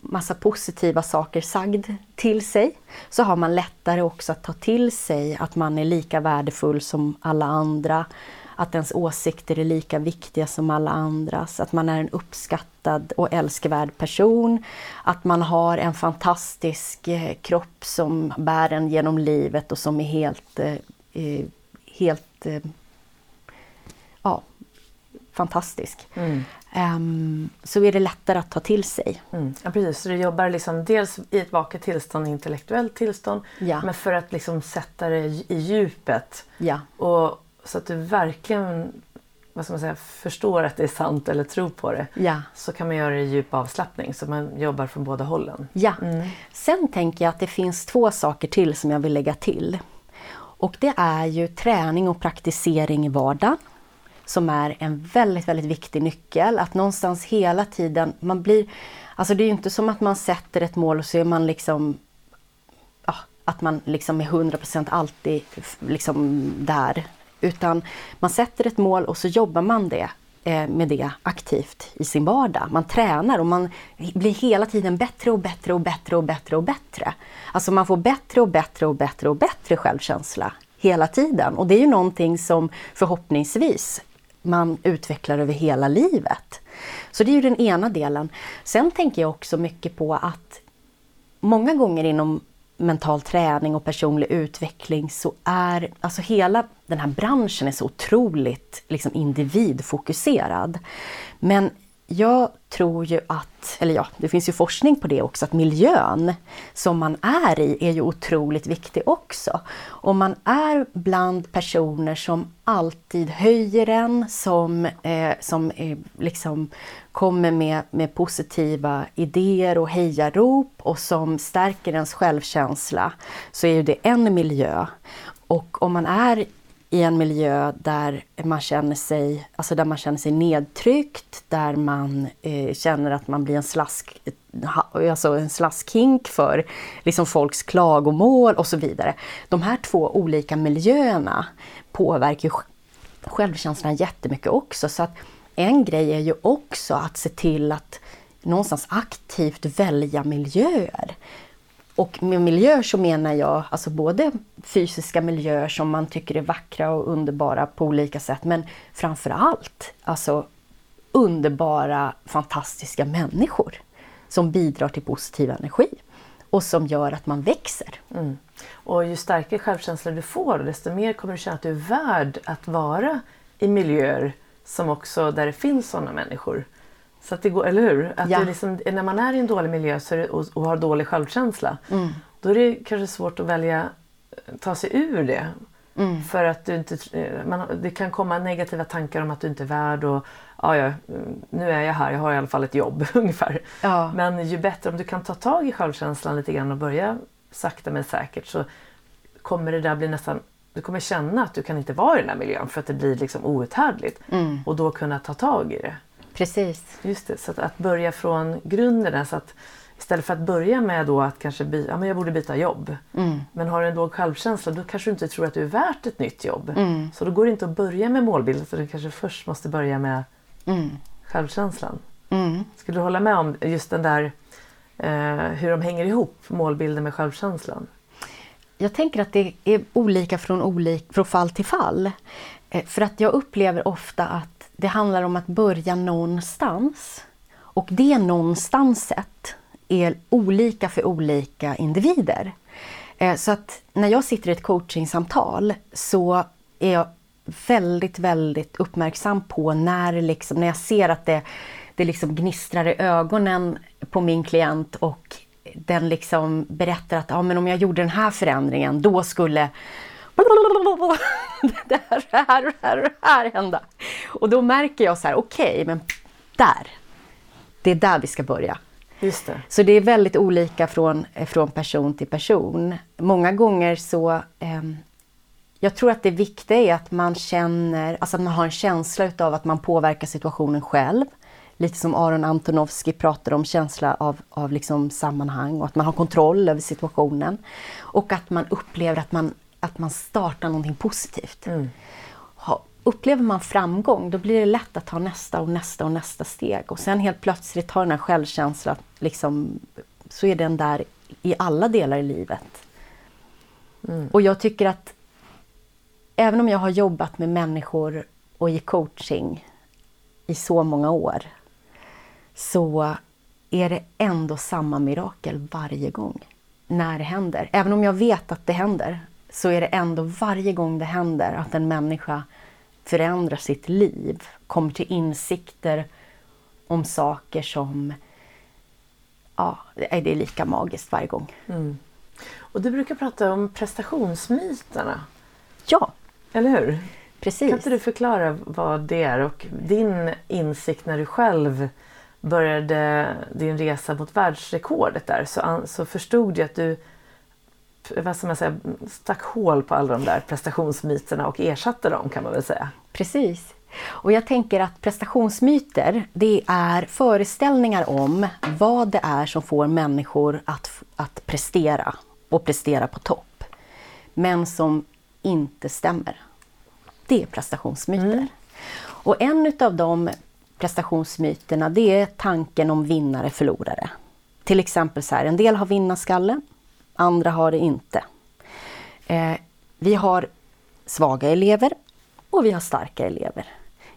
massa positiva saker sagd till sig så har man lättare också att ta till sig att man är lika värdefull som alla andra. Att ens åsikter är lika viktiga som alla andras. Att man är en uppskattad och älskvärd person. Att man har en fantastisk eh, kropp som bär en genom livet och som är helt, eh, eh helt eh, ja, fantastisk. Mm. Um, så är det lättare att ta till sig. Mm. Ja, precis. Så du jobbar liksom dels i ett vaket tillstånd, intellektuellt tillstånd, ja. men för att liksom sätta det i djupet. Ja. Och, så att du verkligen vad ska man säga, förstår att det är sant eller tror på det. Ja. Så kan man göra det i djup avslappning, så man jobbar från båda hållen. Ja. Mm. Sen tänker jag att det finns två saker till som jag vill lägga till. Och det är ju träning och praktisering i vardagen som är en väldigt, väldigt viktig nyckel. Att någonstans hela tiden, man blir... Alltså det är ju inte som att man sätter ett mål och så är man liksom... Ja, att man liksom är 100% alltid liksom där. Utan man sätter ett mål och så jobbar man det eh, med det aktivt i sin vardag. Man tränar och man blir hela tiden bättre och bättre och bättre och bättre och bättre. Alltså man får bättre och bättre och bättre och bättre självkänsla hela tiden. Och det är ju någonting som förhoppningsvis man utvecklar över hela livet. Så det är ju den ena delen. Sen tänker jag också mycket på att många gånger inom mental träning och personlig utveckling så är alltså hela den här branschen är så otroligt liksom individfokuserad. Men jag tror ju att, eller ja, det finns ju forskning på det också, att miljön som man är i är ju otroligt viktig också. Om man är bland personer som alltid höjer en, som, eh, som eh, liksom kommer med, med positiva idéer och hejarop och som stärker ens självkänsla, så är ju det en miljö. Och om man är i en miljö där man känner sig, alltså där man känner sig nedtryckt, där man eh, känner att man blir en, slask, alltså en slaskhink för liksom folks klagomål och så vidare. De här två olika miljöerna påverkar självkänslan jättemycket också. Så att en grej är ju också att se till att någonstans aktivt välja miljöer. Och med miljöer så menar jag alltså både fysiska miljöer som man tycker är vackra och underbara på olika sätt, men framför allt alltså underbara, fantastiska människor som bidrar till positiv energi och som gör att man växer. Mm. Och ju starkare självkänsla du får, desto mer kommer du känna att du är värd att vara i miljöer som också, där det finns sådana människor. Så att det går, eller hur? Att ja. liksom, när man är i en dålig miljö det, och, och, har dålig självkänsla mm. då är det kanske svårt att välja ta sig ur det. Mm. För att du inte, man, det kan komma negativa tankar om att du inte är värd och ja, ja, nu är jag här, jag har i alla fall ett jobb ungefär. Ja. Men ju bättre om du kan ta tag i självkänslan lite grann och börja sakta men säkert så kommer det där bli nästan du kommer känna att du kan inte vara i den här miljön för att det blir liksom outhärdligt. Mm. Och då kunna ta tag i det. Precis. Just det, så att, att börja från grunden. Så att Istället för att börja med då att kanske by, ja, men jag borde byta jobb. Mm. Men har du en låg självkänsla då kanske du inte tror att du är värt ett nytt jobb. Mm. Så då går det inte att börja med målbilden utan du kanske först måste börja med Mm. självkänslan. Mm. Skulle du hålla med om just den där eh, hur de hänger ihop, målbilden med självkänslan? Jag tänker att det är olika från, olik, från fall till fall. Eh, För att jag upplever ofta att det handlar om att börja någonstans. Och det någonstanset är olika för olika individer. Eh, så att när jag sitter i ett coachingsamtal så är jag väldigt, väldigt uppmärksam på när, liksom, när jag ser att det, det liksom gnistrar i ögonen på min klient och den liksom berättar att ah, men om jag gjorde den här förändringen då skulle det här, det här, det här, det här hända. Och då märker jag så här, okej, men där. Det är där vi ska börja. Just det. Så det är väldigt olika från, eh, från person till person. Många gånger så... ehm, jag tror att det viktiga är att man känner, alltså att man har en känsla utav att man påverkar situationen själv. Lite som Aron Antonovsky pratar om, känsla av, av liksom sammanhang och att man har kontroll över situationen. Och att man upplever att man, att man startar någonting positivt. Mm. Upplever man framgång, då blir det lätt att ta nästa och nästa och nästa steg. Och sen helt plötsligt har den här självkänslan, liksom, så är den där i alla delar i livet. Mm. Och jag tycker att även om jag har jobbat med människor och i coaching i så många år, så är det ändå samma mirakel varje gång när det händer. Även om jag vet att det händer, så är det ändå varje gång det händer att en människa förändrar sitt liv, kommer till insikter om saker som... Ja, det är lika magiskt varje gång. Mm. Och du brukar prata om prestationsmyterna, Ja, eller hur? precis. Kan inte du förklara vad det är och din insikt när du själv började din resa mot världsrekordet där så, så förstod du att du vad ska man säga, stack hål på alla de där prestationsmyterna och ersatte dem kan man väl säga. Precis. Och jag tänker att prestationsmyter, det är föreställningar om vad det är som får människor att, att prestera och prestera på topp. Men som inte stämmer. Det är prestationsmyter. Mm. Och en utav de prestationsmyterna, det är tanken om vinnare förlorare. Till exempel så här, en del har vinnarskalle, andra har det inte. Eh, vi har svaga elever och vi har starka elever.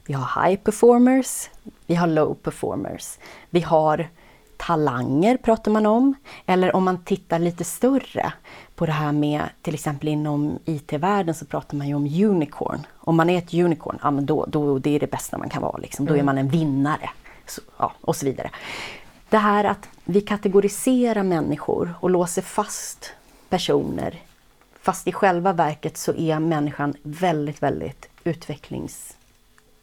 Vi har high performers, vi har low performers. Vi har talanger pratar man om. Eller om man tittar lite större på det här med till exempel inom IT-världen så pratar man ju om unicorn. Om man är ett unicorn, ja men då, då det är det bästa man kan vara. Liksom. Då är man en vinnare. Så, ja, och så vidare. Det här att vi kategoriserar människor och låser fast personer Fast i själva verket så är människan väldigt, väldigt utvecklings...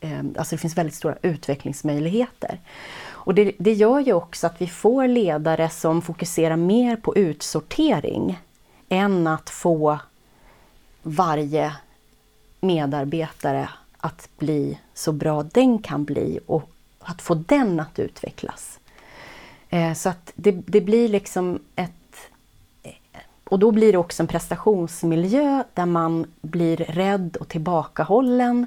Eh, alltså det finns väldigt stora utvecklingsmöjligheter. Och det, det gör ju också att vi får ledare som fokuserar mer på utsortering än att få varje medarbetare att bli så bra den kan bli och att få den att utvecklas. Eh, så att det, det blir liksom ett och då blir det också en prestationsmiljö där man blir rädd och tillbakahållen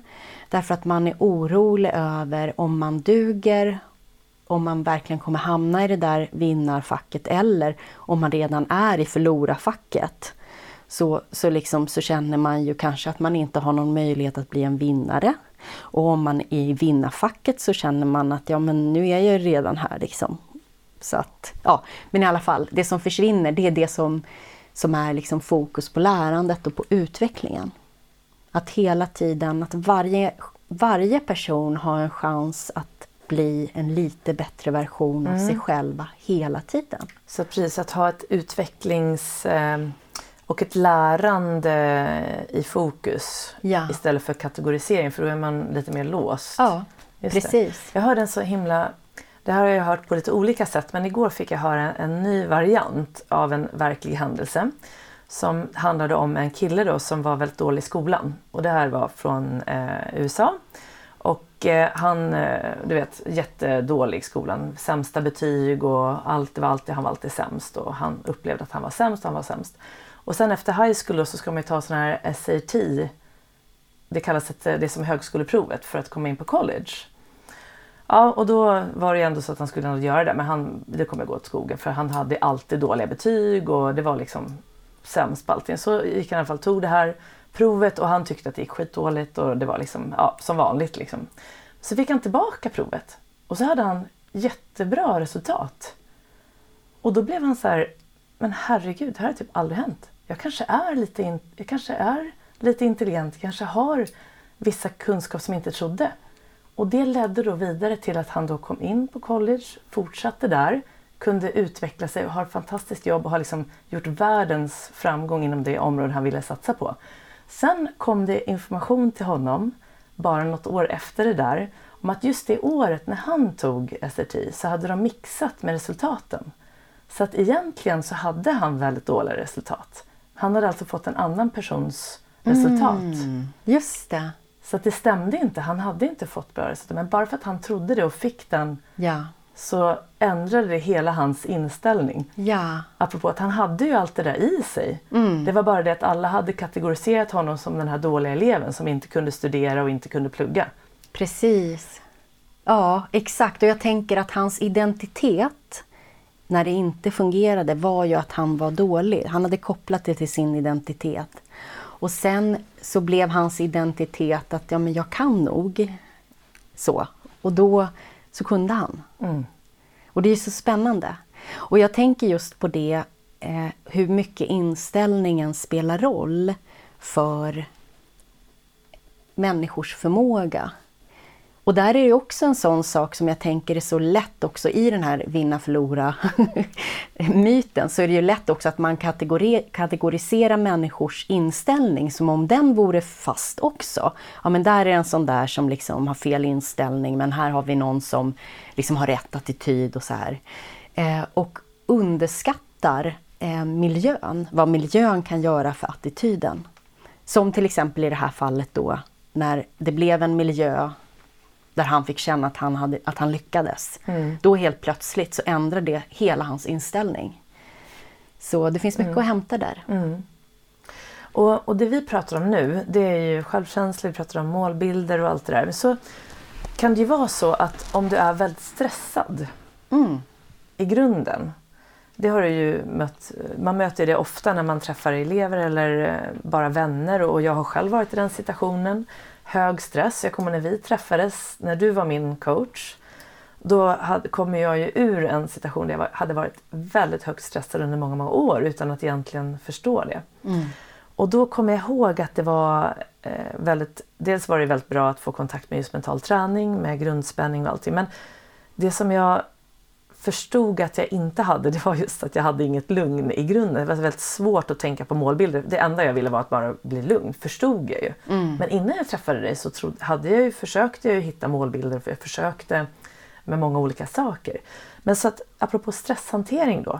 därför att man är orolig över om man duger, om man verkligen kommer hamna i det där vinnarfacket eller om man redan är i förlorarfacket. Så, så, liksom, så känner man ju kanske att man inte har någon möjlighet att bli en vinnare. Och om man är i vinnarfacket så känner man att ja men nu är jag ju redan här liksom. Så att, ja, men i alla fall, det som försvinner det är det som som är liksom fokus på lärandet och på utvecklingen. Att hela tiden, att varje, varje person har en chans att bli en lite bättre version av sig själva hela tiden. Så precis, att ha ett utvecklings eh, och ett lärande i fokus Ja. istället för kategorisering för då är man lite mer låst. Ja, Just det. precis. Jag hörde en så himla det här har jag hört på lite olika sätt men igår fick jag höra en, en ny variant av en verklig händelse som handlade om en kille då som var väldigt dålig i skolan. Och det här var från eh, USA. Och eh, han, eh, du vet, jättedålig i skolan. Sämsta betyg och allt, var alltid, han var alltid sämst och han upplevde att han var sämst och han var sämst. Och sen efter high school så ska man ju ta sån här SAT. Det kallas ett, det är som högskoleprovet för att komma in på college. Ja, och då var det ändå så att han skulle göra det, men han, det kommer gå åt skogen för han hade alltid dåliga betyg och det var liksom sämst på allting. Så gick han i alla fall, tog det här provet och han tyckte att det gick skitdåligt och det var liksom, ja, som vanligt. Liksom. Så fick han tillbaka provet och så hade han jättebra resultat. Och då blev han så här, men herregud, det här har typ aldrig hänt. Jag kanske är lite, in, jag kanske är lite intelligent, kanske har vissa kunskaper som jag inte trodde. Och det ledde då vidare till att han då kom in på college, fortsatte där, kunde utveckla sig och har ett fantastiskt jobb och har liksom gjort världens framgång inom det område han ville satsa på. Sen kom det information till honom, bara något år efter det där, om att just det året när han tog SRT så hade de mixat med resultaten. Så att egentligen så hade han väldigt dåliga resultat. Han hade alltså fått en annan persons resultat. Mm, just det. Så det stämde inte. Han hade inte fått bra resultat. Men bara för att han trodde det och fick den ja. så ändrade det hela hans inställning. Ja. Apropå att han hade ju allt det där i sig. Mm. Det var bara det att alla hade kategoriserat honom som den här dåliga eleven som inte kunde studera och inte kunde plugga. Precis. Ja, exakt. Och jag tänker att hans identitet när det inte fungerade var ju att han var dålig. Han hade kopplat det till sin identitet. Och sen så blev hans identitet att ja, men jag kan nog. Så. Och då så kunde han. Mm. Och det är så spännande. Och jag tänker just på det, eh, hur mycket inställningen spelar roll för människors förmåga. Och där är det också en sån sak som jag tänker är så lätt också i den här vinna-förlora myten så är det ju lätt också att man kategori kategoriserar människors inställning som om den vore fast också. Ja men där är en sån där som liksom har fel inställning men här har vi någon som liksom har rätt attityd och så här. Eh, och underskattar eh, miljön, vad miljön kan göra för attityden. Som till exempel i det här fallet då när det blev en miljö där han fick känna att han, hade, att han lyckades. Mm. Då helt plötsligt så ändrade det hela hans inställning. Så det finns mycket mm. att hämta där. Mm. Och, och det vi pratar om nu, det är ju självkänsla, vi pratar om målbilder och allt det där. Men så kan det ju vara så att om du är väldigt stressad mm. i grunden. Det har du ju mött, man möter det ofta när man träffar elever eller eh, bara vänner och jag har själv varit i den situationen hög stress. Jag kommer när vi träffades, när du var min coach, då hade, kom jag ju ur en situation där jag var, hade varit väldigt högt stressad under många, många år utan att egentligen förstå det. Mm. Och då kommer jag ihåg att det var eh, väldigt, dels var det väldigt bra att få kontakt med just mental träning, med grundspänning och allting. Men det som jag förstod att jag inte hade, det var just att jag hade inget lugn i grunden. Det var väldigt svårt att tänka på målbilder. Det enda jag ville var att bara bli lugn, förstod jag ju. Mm. Men innan jag träffade dig så trodde, hade jag ju, försökte jag ju hitta målbilder, för jag försökte med många olika saker. Men så att apropå stresshantering då.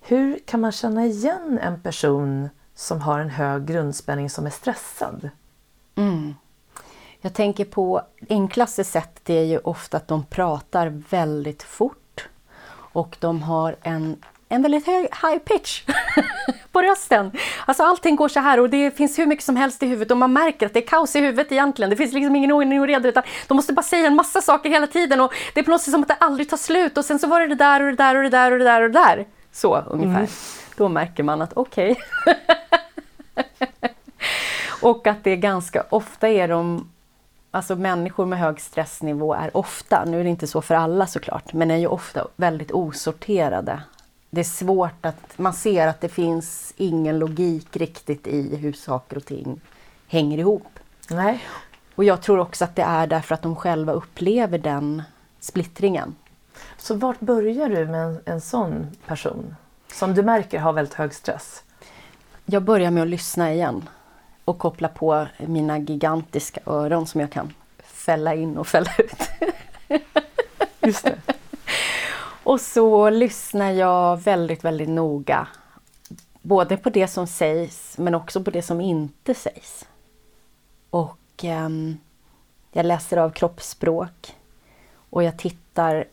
Hur kan man känna igen en person som har en hög grundspänning som är stressad? Mm. Jag tänker på enklaste sätt det är ju ofta att de pratar väldigt fort och de har en, en väldigt hög high pitch på rösten. Alltså allting går så här och det finns hur mycket som helst i huvudet och man märker att det är kaos i huvudet egentligen. Det finns liksom ingen ordning och reda utan de måste bara säga en massa saker hela tiden och det är på något sätt som att det aldrig tar slut och sen så var det det där och det där och det där och det där och det där. Så ungefär. Mm. Då märker man att okej. Okay. och att det ganska ofta är de Alltså människor med hög stressnivå är ofta, nu är det inte så för alla såklart, men är ju ofta väldigt osorterade. Det är svårt att, man ser att det finns ingen logik riktigt i hur saker och ting hänger ihop. Nej. Och jag tror också att det är därför att de själva upplever den splittringen. Så vart börjar du med en, en sån person som du märker har väldigt hög stress? Jag börjar med att lyssna igen och koppla på mina gigantiska öron som jag kan fälla in och fälla ut. Just det. och så lyssnar jag väldigt, väldigt noga. Både på det som sägs men också på det som inte sägs. Och um, jag läser av kroppsspråk och jag tittar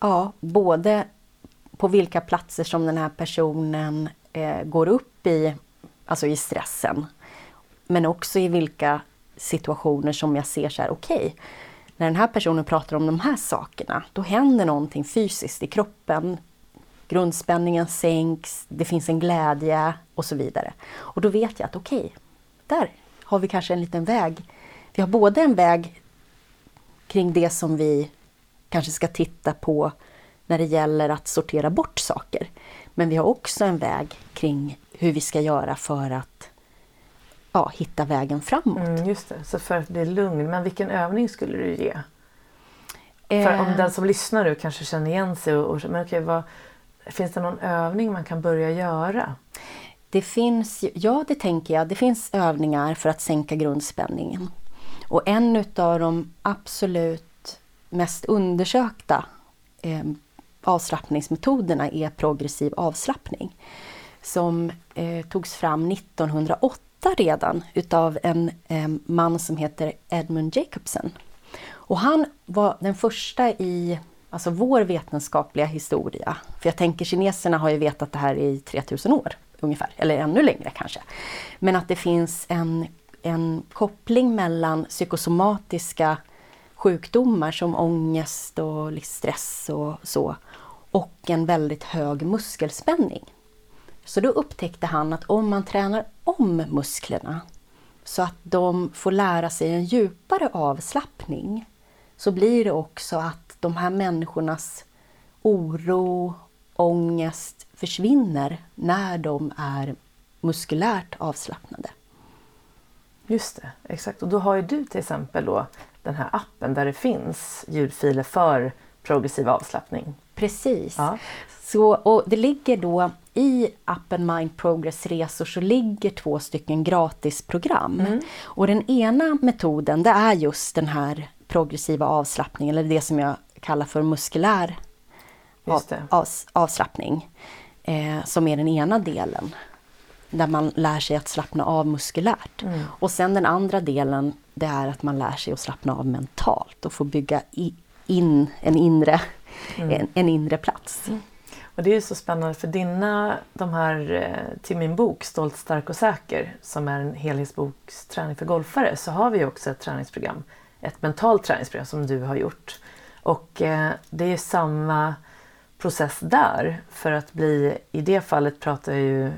ja, både på vilka platser som den här personen eh, går upp i, alltså i stressen. Men också i vilka situationer som jag ser så här, okej, okay, när den här personen pratar om de här sakerna, då händer någonting fysiskt i kroppen. Grundspänningen sänks, det finns en glädje och så vidare. Och då vet jag att okej, okay, där har vi kanske en liten väg. Vi har både en väg kring det som vi kanske ska titta på när det gäller att sortera bort saker. Men vi har också en väg kring hur vi ska göra för att ja, hitta vägen framåt. Mm, just det, så för att bli lugn. Men vilken övning skulle du ge? Eh. För om eh. den som lyssnar nu kanske känner igen sig och, och men okej, vad, finns det någon övning man kan börja göra? Det finns, ja det tänker jag, det finns övningar för att sänka grundspänningen. Och en utav de absolut mest undersökta eh, avslappningsmetoderna är progressiv avslappning. Som eh, togs fram 1908 redan utav en eh, man som heter Edmund Jacobsen. Och han var den första i alltså vår vetenskapliga historia. För jag tänker kineserna har ju vetat det här i 3000 år ungefär, eller ännu längre kanske. Men att det finns en, en koppling mellan psykosomatiska sjukdomar som ångest och stress och så och en väldigt hög muskelspänning. Så då upptäckte han att om man tränar om musklerna så att de får lära sig en djupare avslappning så blir det också att de här människornas oro, ångest försvinner när de är muskulärt avslappnade. Just det, exakt. Och då har ju du till exempel då den här appen där det finns ljudfiler för progressiv avslappning. Precis. Ja. Så, och det ligger då i appen Mind Progress Resor så ligger två stycken gratisprogram. Mm. Och den ena metoden det är just den här progressiva avslappningen, eller det som jag kallar för muskulär av, av, avslappning. Eh, som är den ena delen. Där man lär sig att slappna av muskulärt. Mm. Och sen den andra delen det är att man lär sig att slappna av mentalt och få bygga i, in en inre, mm. en, en, inre plats. Mm. Och det är så spännande för dina, de här eh, till min bok Stolt, stark och säker som är en helhetsboksträning för golfare så har vi också ett träningsprogram. Ett mentalt träningsprogram som du har gjort. Och eh, det är samma process där för att bli, i det fallet pratar, ju,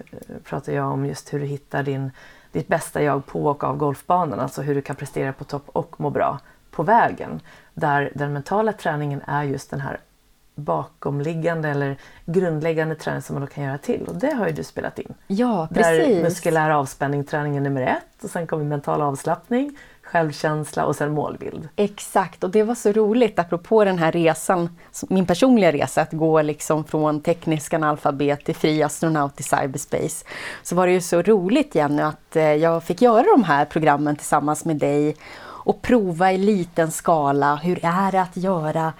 pratar jag om just hur du hittar din, ditt bästa jag på och av golfbanan, alltså hur du kan prestera på topp och må bra på vägen. Där den mentala träningen är just den här bakomliggande eller grundläggande träning som man då kan göra till. Och det har ju du spelat in. Ja, precis. Där muskulär avspänning träningen nummer ett och sen kommer mental avslappning, självkänsla och sen målbild. Exakt, och det var så roligt apropå den här resan, min personliga resa, att gå liksom från teknisk analfabet till fri astronaut i cyberspace. Så var det ju så roligt Jenny att eh, jag fick göra de här programmen tillsammans med dig och prova i liten skala. Hur är det att göra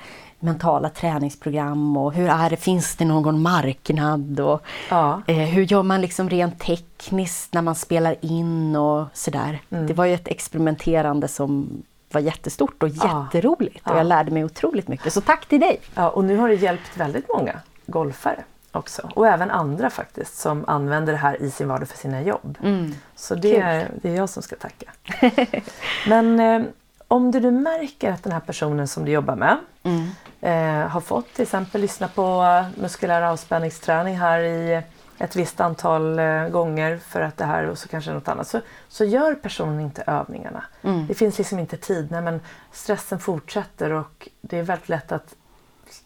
mentala träningsprogram och hur är det, finns det någon marknad och ja. eh, hur gör man liksom rent tekniskt när man spelar in och sådär. Mm. Det var ju ett experimenterande som var jättestort och jätteroligt ja. och jag lärde mig otroligt mycket. Så tack till dig! Ja, och nu har det hjälpt väldigt många golfare också och även andra faktiskt som använder det här i sin vardag för sina jobb. Mm. Så det är, det är jag som ska tacka. Men eh, om du nu märker att den här personen som du jobbar med mm. eh, har fått till exempel lyssna på muskulär avspänningsträning här i ett visst antal eh, gånger för att det här och så kanske något annat. Så, så gör personen inte övningarna. Mm. Det finns liksom inte tid. Nej, men stressen fortsätter och det är väldigt lätt att,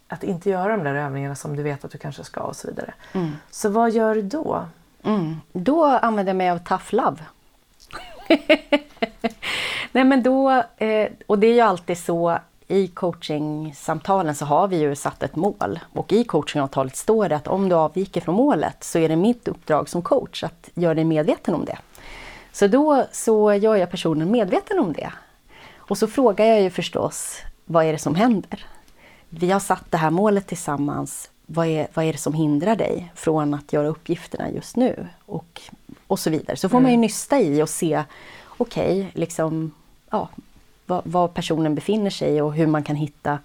att inte göra de där övningarna som du vet att du kanske ska och så vidare. Mm. Så vad gör du då? Mm. Då använder jag mig av tough love. Nej men då, eh, och det är ju alltid så i coachingsamtalen så har vi ju satt ett mål och i coachingavtalet står det att om du avviker från målet så är det mitt uppdrag som coach att göra dig medveten om det. Så då så gör jag personen medveten om det. Och så frågar jag ju förstås, vad är det som händer? Vi har satt det här målet tillsammans. Vad är, vad är det som hindrar dig från att göra uppgifterna just nu? Och, och så vidare. Så får mm. man ju mm. nysta i och se, okej, okay, liksom ja, var, var, personen befinner sig och hur man kan hitta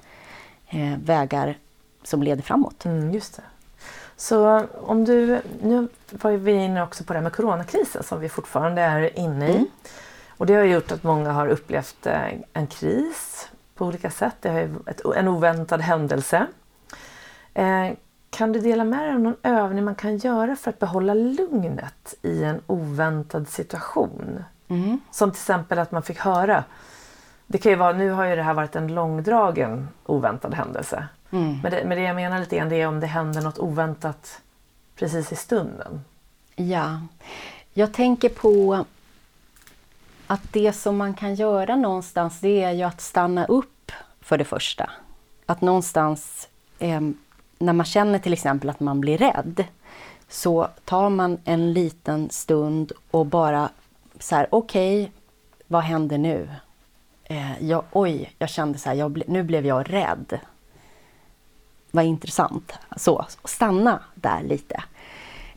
eh, vägar som leder framåt. Mm, just det. Så om du, nu var vi inne också på det här med coronakrisen som vi fortfarande är inne i. Mm. Och det har gjort att många har upplevt eh, en kris på olika sätt. Det är en oväntad händelse. Eh, kan du dela med dig av någon övning man kan göra för att behålla lugnet i en oväntad situation? Mm. Som till exempel att man fick höra. Det kan ju vara, nu har ju det här varit en långdragen oväntad händelse. Mm. Men, det, men det jag menar lite grann det är om det händer något oväntat precis i stunden. Ja, jag tänker på att det som man kan göra någonstans det är ju att stanna upp för det första. Att någonstans eh, när man känner till exempel att man blir rädd så tar man en liten stund och bara så här, okej, okay, vad händer nu? Eh, jag, oj, jag kände så här, jag, nu blev jag rädd. Vad intressant. Så, stanna där lite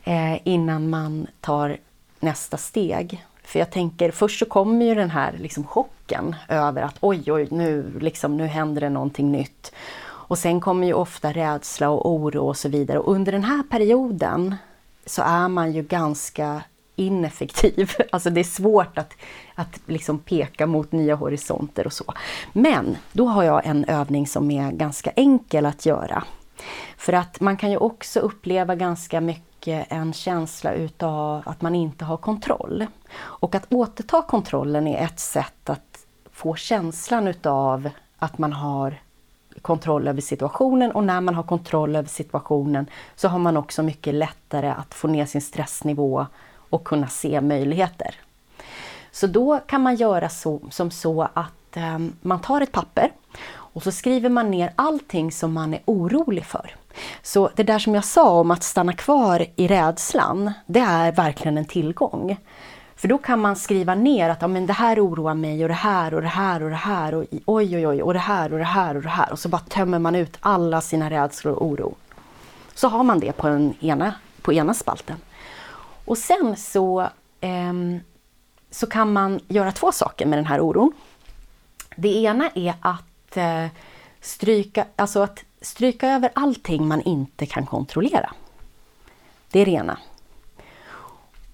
eh, innan man tar nästa steg. För jag tänker, först så kommer ju den här liksom chocken över att oj, oj, nu, liksom, nu händer det någonting nytt. Och sen kommer ju ofta rädsla och oro och så vidare. Och under den här perioden så är man ju ganska ineffektiv. Alltså det är svårt att, att liksom peka mot nya horisonter och så. Men då har jag en övning som är ganska enkel att göra. För att man kan ju också uppleva ganska mycket Eh, en känsla utav att man inte har kontroll. Och att återta kontrollen är ett sätt att få känslan utav att man har kontroll över situationen och när man har kontroll över situationen så har man också mycket lättare att få ner sin stressnivå och kunna se möjligheter. Så då kan man göra så, som så att eh, man tar ett papper och så skriver man ner allting som man är orolig för. Så det där som jag sa om att stanna kvar i rädslan, det är verkligen en tillgång. För då kan man skriva ner att ja, men det här oroar mig och det här och det här och det här och oj oj oj och det här och det här och det här och så bara tömmer man ut alla sina rädslor och oro. Så har man det på, den ena, på ena spalten. Och sen så, eh, så kan man göra två saker med den här oron. Det ena är att eh, stryka, alltså att stryka över allting man inte kan kontrollera. Det är det ena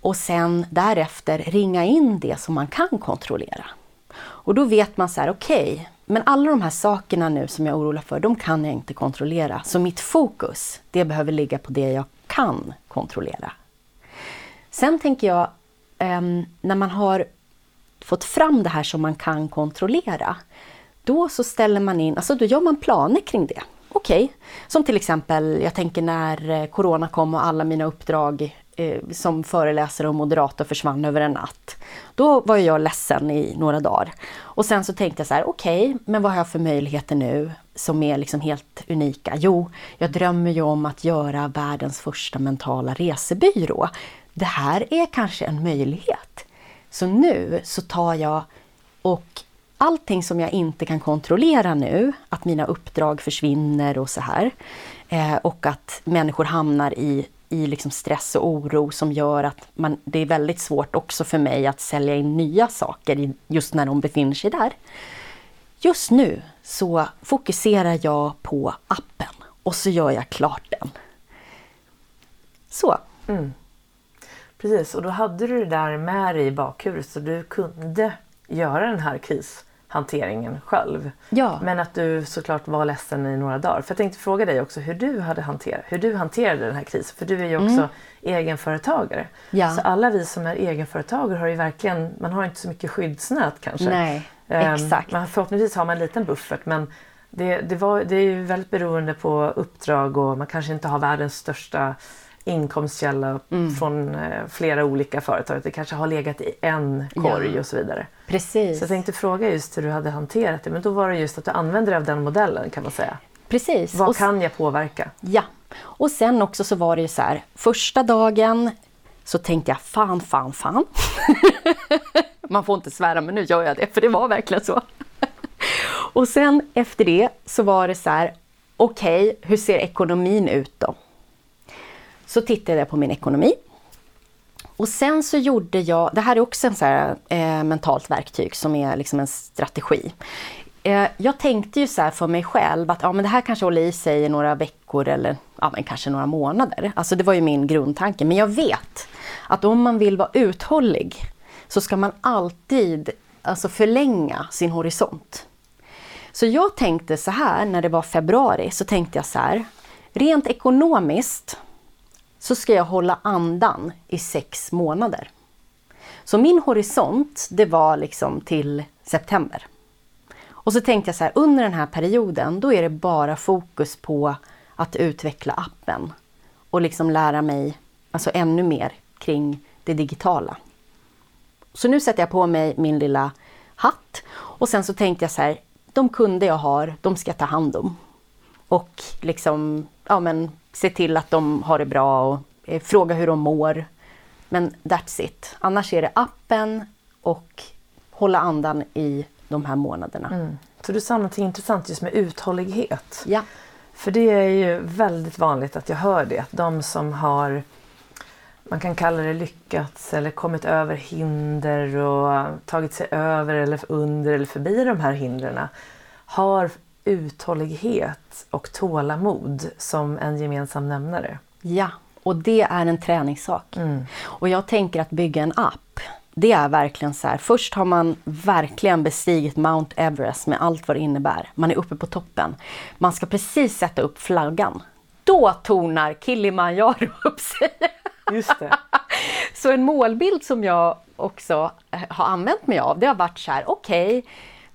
och sen därefter ringa in det som man kan kontrollera. Och då vet man så här, okej, okay, men alla de här sakerna nu som jag är orolig för, de kan jag inte kontrollera. Så mitt fokus, det behöver ligga på det jag kan kontrollera. Sen tänker jag, ehm, när man har fått fram det här som man kan kontrollera, då så ställer man in, alltså då gör man planer kring det. Okej, okay. som till exempel, jag tänker när eh, Corona kom och alla mina uppdrag eh, som föreläsare och moderator försvann över en natt. Då var jag ledsen i några dagar. Och sen så tänkte jag så här, okej, okay, men vad har jag för möjligheter nu som är liksom helt unika? Jo, jag drömmer ju om att göra världens första mentala resebyrå. Det här är kanske en möjlighet. Så nu så tar jag och allting som jag inte kan kontrollera nu, att mina uppdrag försvinner och så här, eh, och att människor hamnar i i liksom stress och oro som gör att man, det är väldigt svårt också för mig att sälja in nya saker just när de befinner sig där. Just nu så fokuserar jag på appen och så gör jag klart den. Så. Mm. Precis, och då hade du det där med dig i bakhuvudet så du kunde göra den här kris hanteringen själv. Ja. Men att du såklart var ledsen i några dagar. För jag tänkte fråga dig också hur du hade hanterat, hur du hanterade den här krisen. För du är ju också mm. egenföretagare. Ja. Så alla vi som är egenföretagare har ju verkligen, man har inte så mycket skyddsnät kanske. Nej, um, exakt. Man, förhoppningsvis har man en liten buffert men det, det, var, det är ju väldigt beroende på uppdrag och man kanske inte har världens största inkomstkälla mm. från eh, flera olika företag. Det kanske har legat i en korg ja. och så vidare. Precis. Så jag tänkte fråga just hur du hade hanterat det. Men då var det just att du använde dig av den modellen kan man säga. Precis. Vad och kan jag påverka? Ja. Och sen också så var det ju så här. Första dagen så tänkte jag fan, fan, fan. man får inte svära men nu gör jag det för det var verkligen så. och sen efter det så var det så här. Okej, okay, hur ser ekonomin ut då? Så tittade jag på min ekonomi. och sen så gjorde jag, det här är också en så här, eh, mentalt verktyg som är liksom en strategi. Eh, jag tänkte ju så för mig själv att ja, men det här kanske håller i sig i några veckor eller ja, men kanske några månader. Alltså det var ju min grundtanke. Men jag vet att om man vill vara uthållig så ska man alltid alltså förlänga sin horisont. Så jag tänkte så här när det var februari, så tänkte jag så här. Rent ekonomiskt så ska jag hålla andan i sex månader. Så min horisont, det var liksom till september. Och så tänkte jag så här, under den här perioden, då är det bara fokus på att utveckla appen och liksom lära mig alltså ännu mer kring det digitala. Så nu sätter jag på mig min lilla hatt och sen så tänkte jag så här, de kunder jag har, de ska jag ta hand om. Och liksom, ja men se till att de har det bra och eh, fråga hur de mår. Men that's it. Annars är det appen och hålla andan i de här månaderna. Mm. Så du sa något intressant just med uthållighet. Ja. För det är ju väldigt vanligt att jag hör det. Att de som har, man kan kalla det lyckats eller kommit över hinder och tagit sig över eller under eller förbi de här hindren har uthållighet och tålamod som en gemensam nämnare. Ja, och det är en träningssak. Mm. Och jag tänker att bygga en app det är verkligen så här, först har man verkligen bestigit Mount Everest med allt vad det innebär. Man är uppe på toppen. Man ska precis sätta upp flaggan. Då tornar Kilimanjaro upp sig. Just det. så en målbild som jag också har använt mig av, det har varit så här, okej, okay,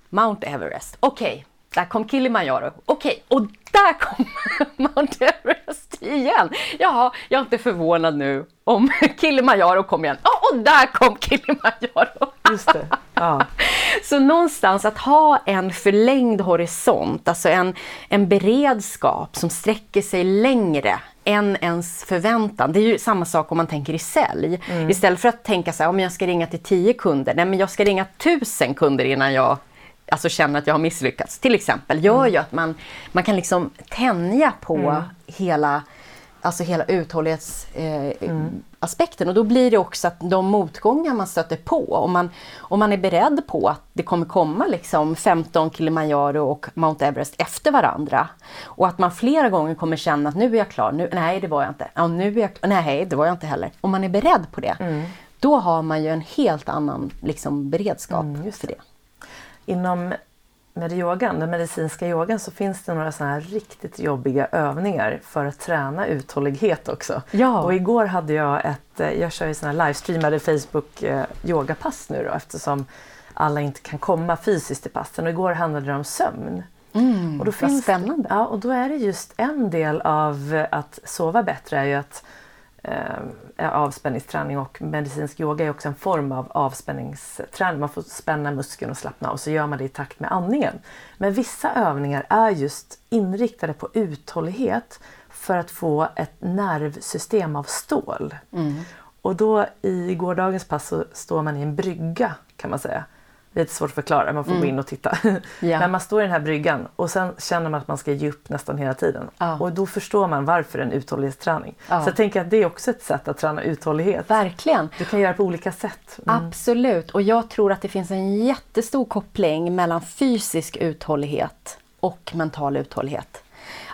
Mount Everest, okej, okay, där kom Kilimanjaro, okej, okay, och där kom Mount Everest igen. Jaha, jag är inte förvånad nu om Kilimanjaro kom igen. Oh, och där kom Kilimanjaro! Just det. Ja. Så någonstans att ha en förlängd horisont, alltså en, en beredskap som sträcker sig längre än ens förväntan. Det är ju samma sak om man tänker i sälj. Mm. Istället för att tänka så här, om jag ska ringa till tio kunder, nej men jag ska ringa tusen kunder innan jag alltså känner att jag har misslyckats, till exempel, gör mm. ju att man, man kan liksom tänja på mm. hela alltså hela uthållighetsaspekten. Eh, mm. Och då blir det också att de motgångar man stöter på, om man, om man är beredd på att det kommer komma liksom 15 Kilimanjaro och Mount Everest efter varandra. Och att man flera gånger kommer känna att nu är jag klar, nu, nej det var jag inte, ja, nu är jag, nej det var jag inte heller. Om man är beredd på det, mm. då har man ju en helt annan liksom, beredskap mm, för det inom med yogan, den medicinska yogan, så finns det några sådana här riktigt jobbiga övningar för att träna uthållighet också. Ja. Och igår hade jag ett, eh, jag kör ju sådana här livestreamade Facebook eh, yogapass nu då eftersom alla inte kan komma fysiskt till passen och igår handlade det om sömn. Mm, och då finns spännande. ja, och då är det just en del av att sova bättre är ju att eh, avspänningsträning och medicinsk yoga är också en form av avspänningsträning. Man får spänna muskeln och slappna av så gör man det i takt med andningen. Men vissa övningar är just inriktade på uthållighet för att få ett nervsystem av stål. Mm. Och då i gårdagens pass så står man i en brygga kan man säga lite svårt att förklara, man får mm. gå in och titta. Ja. Men man står i den här bryggan och sen känner man att man ska ge upp nästan hela tiden. Ja. Och då förstår man varför en uthållighetsträning. Ja. Så jag tänker att det är också ett sätt att träna uthållighet. Verkligen. Du kan göra på olika sätt. Mm. Absolut, och jag tror att det finns en jättestor koppling mellan fysisk uthållighet och mental uthållighet.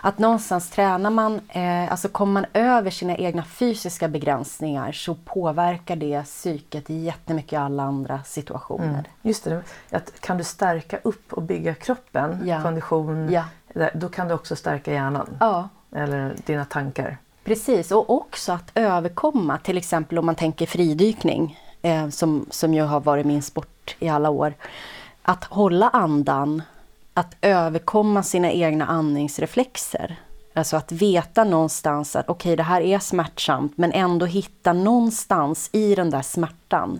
Att någonstans tränar man, eh, alltså kommer man över sina egna fysiska begränsningar så påverkar det psyket jättemycket i alla andra situationer. Mm. Just det, att kan du stärka upp och bygga kroppen, ja. kondition, ja. då kan du också stärka hjärnan. Ja. Eller dina tankar. Precis, och också att överkomma, till exempel om man tänker fridykning, eh, som, som ju har varit min sport i alla år. Att hålla andan att överkomma sina egna andningsreflexer. Alltså att veta någonstans att okej, okay, det här är smärtsamt, men ändå hitta någonstans i den där smärtan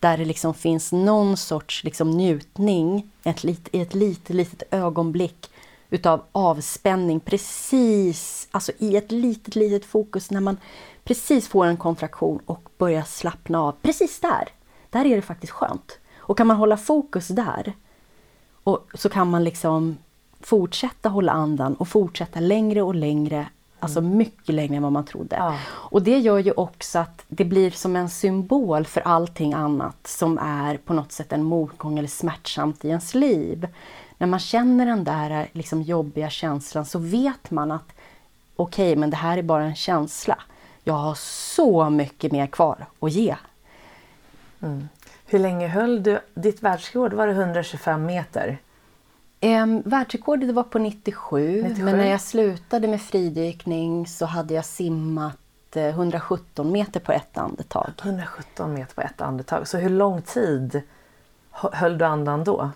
där det liksom finns någon sorts liksom njutning ett lit, i ett litet, litet ögonblick utav avspänning precis, alltså i ett litet, litet fokus när man precis får en kontraktion och börjar slappna av. Precis där! Där är det faktiskt skönt. Och kan man hålla fokus där och så kan man liksom fortsätta hålla andan och fortsätta längre och längre Alltså mycket längre än vad man trodde. Ja. Och det gör ju också att det blir som en symbol för allting annat som är på något sätt en motgång eller smärtsamt i ens liv. När man känner den där liksom jobbiga känslan så vet man att okej, okay, men det här är bara en känsla. Jag har så mycket mer kvar att ge. Mm. Hur länge höll du ditt världsrekord? Var det 125 meter? Um, världsrekordet var på 97, 97, men när jag slutade med fridykning så hade jag simmat 117 eh, meter på ett andetag. 117 meter på ett andetag. Så hur lång tid höll du andan då?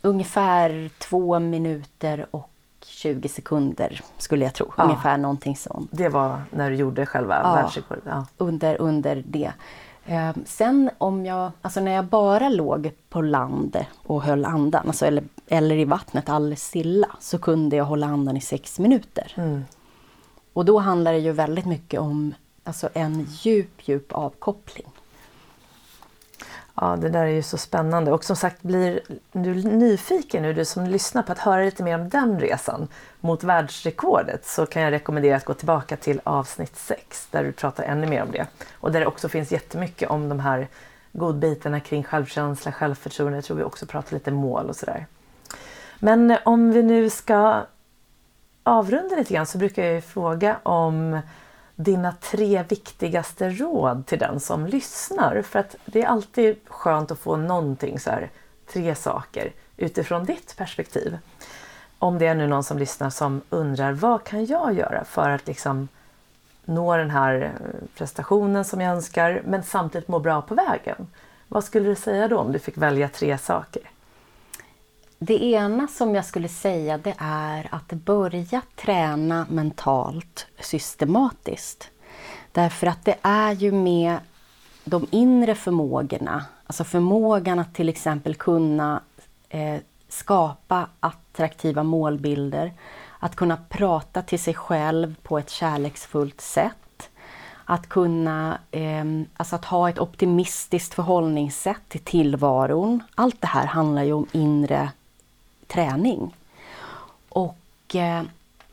Ungefär två minuter och 20 sekunder skulle jag tro. Ja. Ungefär någonting sånt. Det var när du gjorde själva ja, världsrekordet? Ja. Under, under det. Eh, sen om jag, alltså när jag bara låg på land och höll andan, alltså eller, eller i vattnet alldeles stilla, så kunde jag hålla andan i sex minuter. Mm. Och då handlar det ju väldigt mycket om alltså en djup, djup avkoppling. Ja, det där är ju så spännande. Och som sagt, blir du nyfiken nu, du som lyssnar, på att höra lite mer om den resan mot världsrekordet så kan jag rekommendera att gå tillbaka till avsnitt 6 där du pratar ännu mer om det. Och där det också finns jättemycket om de här godbitarna kring självkänsla, självförtroende. Jag tror vi också pratar lite mål och sådär. Men om vi nu ska avrunda lite grann så brukar jag fråga om dina tre viktigaste råd till den som lyssnar. För att det är alltid skönt att få någonting så här, tre saker utifrån ditt perspektiv. Om det är nu någon som lyssnar som undrar vad kan jag göra för att liksom nå den här eh, prestationen som jag önskar men samtidigt må bra på vägen. Vad skulle du säga då om du fick välja tre saker? Det ena som jag skulle säga det är att börja träna mentalt systematiskt. Därför att det är ju med de inre förmågorna, alltså förmågan att till exempel kunna eh, skapa attraktiva målbilder, att kunna prata till sig själv på ett kärleksfullt sätt, att kunna eh, alltså att ha ett optimistiskt förhållningssätt till tillvaron. Allt det här handlar ju om inre träning. Och eh,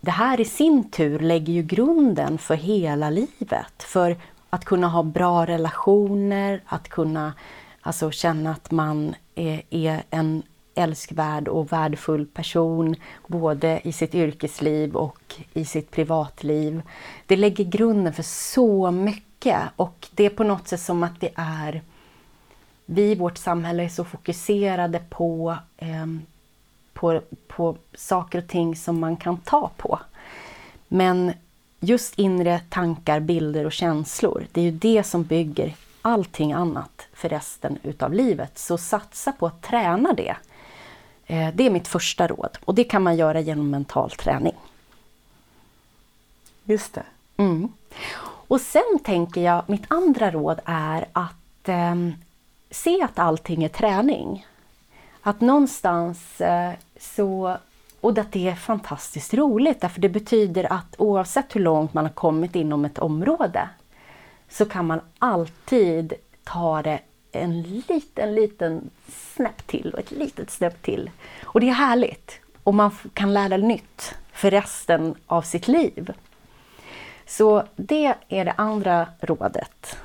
det här i sin tur lägger ju grunden för hela livet. För att kunna ha bra relationer, att kunna alltså, känna att man är, är en älskvärd och värdefull person både i sitt yrkesliv och i sitt privatliv. Det lägger grunden för så mycket och det är på något sätt som att det är vi i vårt samhälle är så fokuserade på eh, på, på saker och ting som man kan ta på. Men just inre tankar, bilder och känslor, det är ju det som bygger allting annat för resten utav livet. Så satsa på att träna det. Eh, det är mitt första råd och det kan man göra genom mental träning. Just det. Mm. Och sen tänker jag, mitt andra råd är att eh, se att allting är träning. Att någonstans eh, så, och att det är fantastiskt roligt därför det betyder att oavsett hur långt man har kommit inom ett område så kan man alltid ta det en liten, liten snäpp till och ett litet snäpp till. Och det är härligt och man kan lära nytt för resten av sitt liv. Så det är det andra rådet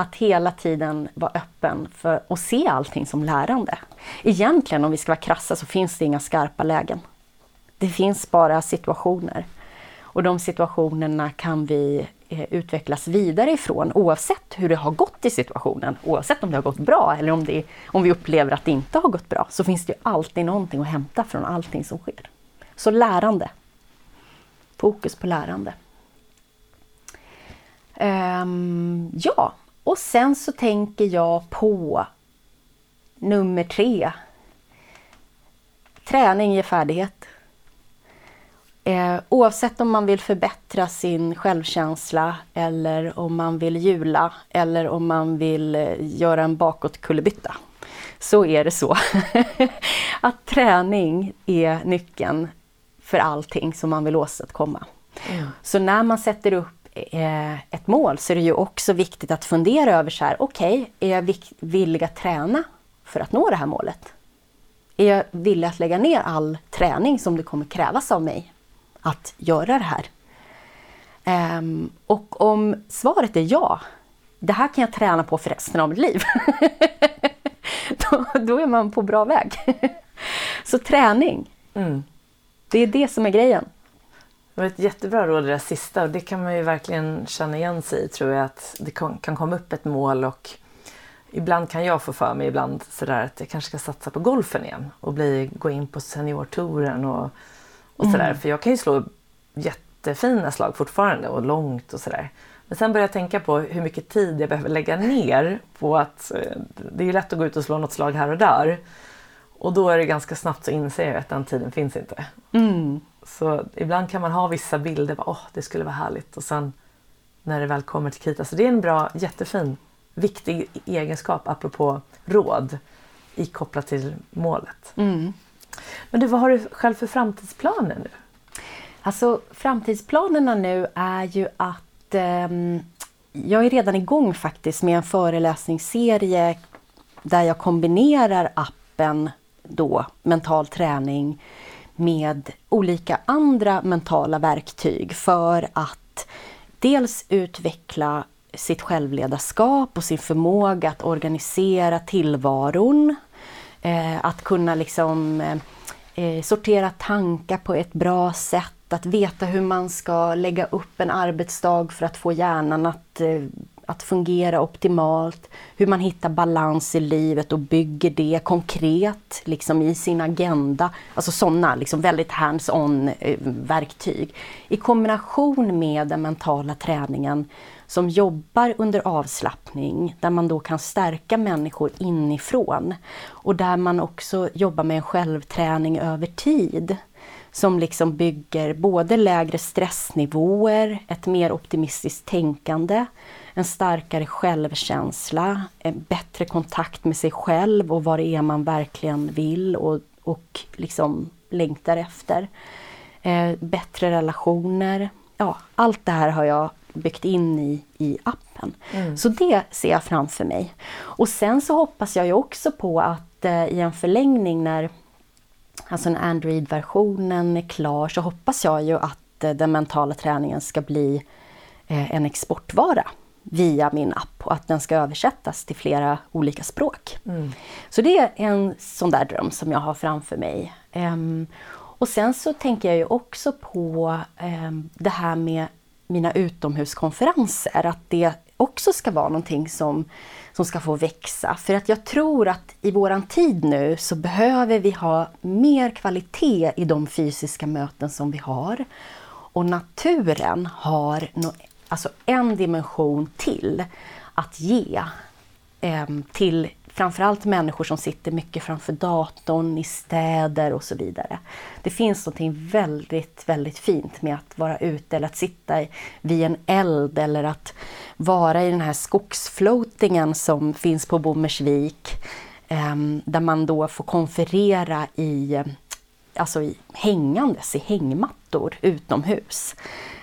att hela tiden vara öppen för att se allting som lärande. Egentligen om vi ska vara krassa så finns det inga skarpa lägen. Det finns bara situationer. Och de situationerna kan vi eh, utvecklas vidare ifrån oavsett hur det har gått i situationen. Oavsett om det har gått bra eller om, det, om vi upplever att det inte har gått bra så finns det alltid någonting att hämta från allting som sker. Så lärande. Fokus på lärande. Um, ja, och sen så tänker jag på nummer tre. Träning ger färdighet. Eh, oavsett om man vill förbättra sin självkänsla eller om man vill jula eller om man vill eh, göra en bakåtkullerbytta så är det så att träning är nyckeln för allting som man vill åstadkomma. Mm. Så när man sätter upp ett mål så är det ju också viktigt att fundera över så här, okej, okay, är jag villig att träna för att nå det här målet? Är jag villig att lägga ner all träning som det kommer krävas av mig att göra det här? Um, och om svaret är ja, det här kan jag träna på för resten av mitt liv. då, då, är man på bra väg. Så träning, mm. det är det som är grejen. Det var ett jättebra råd det där sista och det kan man ju verkligen känna igen sig i tror jag att det kan komma upp ett mål och ibland kan jag få för mig ibland sådär att jag kanske ska satsa på golfen igen och bli, gå in på seniortouren och, och sådär. Mm. För jag kan ju slå jättefina slag fortfarande och långt och sådär. Men sen börjar jag tänka på hur mycket tid jag behöver lägga ner på att eh, det är ju lätt att gå ut och slå något slag här och där. Och då är det ganska snabbt så inser jag att den tiden finns inte. Mm. Så ibland kan man ha vissa bilder, åh oh, det skulle vara härligt och sen när det väl kommer till krita. Så det är en bra, jättefin, viktig egenskap apropå råd i kopplat till målet. Mm. Men du, vad har du själv för framtidsplaner nu? Alltså framtidsplanerna nu är ju att eh, jag är redan igång faktiskt med en föreläsningsserie där jag kombinerar appen då mental träning med olika andra mentala verktyg för att dels utveckla sitt självledarskap och sin förmåga att organisera tillvaron. Eh, att kunna liksom eh, eh, sortera tankar på ett bra sätt, att veta hur man ska lägga upp en arbetsdag för att få hjärnan att att fungera optimalt, hur man hittar balans i livet och bygger det konkret liksom i sin agenda. Alltså sådana liksom väldigt hands-on eh, verktyg. I kombination med den mentala träningen som jobbar under avslappning, där man då kan stärka människor inifrån. Och där man också jobbar med en självträning över tid som liksom bygger både lägre stressnivåer, ett mer optimistiskt tänkande, en starkare självkänsla, en bättre kontakt med sig själv och vad det är man verkligen vill och, och liksom längtar efter. Eh, bättre relationer. Ja, allt det här har jag byggt in i, i appen. Mm. Så det ser jag framför mig. Och sen så hoppas jag ju också på att eh, i en förlängning när alltså när Android-versionen är klar så hoppas jag ju att eh, den mentala träningen ska bli eh, en exportvara via min app och att den ska översättas till flera olika språk. Mm. Så det är en sån där dröm som jag har framför mig. Um, och sen så tänker jag ju också på um, det här med mina utomhuskonferenser, att det också ska vara någonting som, som ska få växa. För att jag tror att i våran tid nu så behöver vi ha mer kvalitet i de fysiska möten som vi har. Och naturen har alltså en dimension till att ge eh, till framförallt människor som sitter mycket framför datorn i städer och så vidare. Det finns något väldigt, väldigt fint med att vara ute eller att sitta vid en eld eller att vara i den här skogsfloatingen som finns på Bommersvik. Eh, där man då får konferera i, alltså i hängandes i hängmattor utomhus.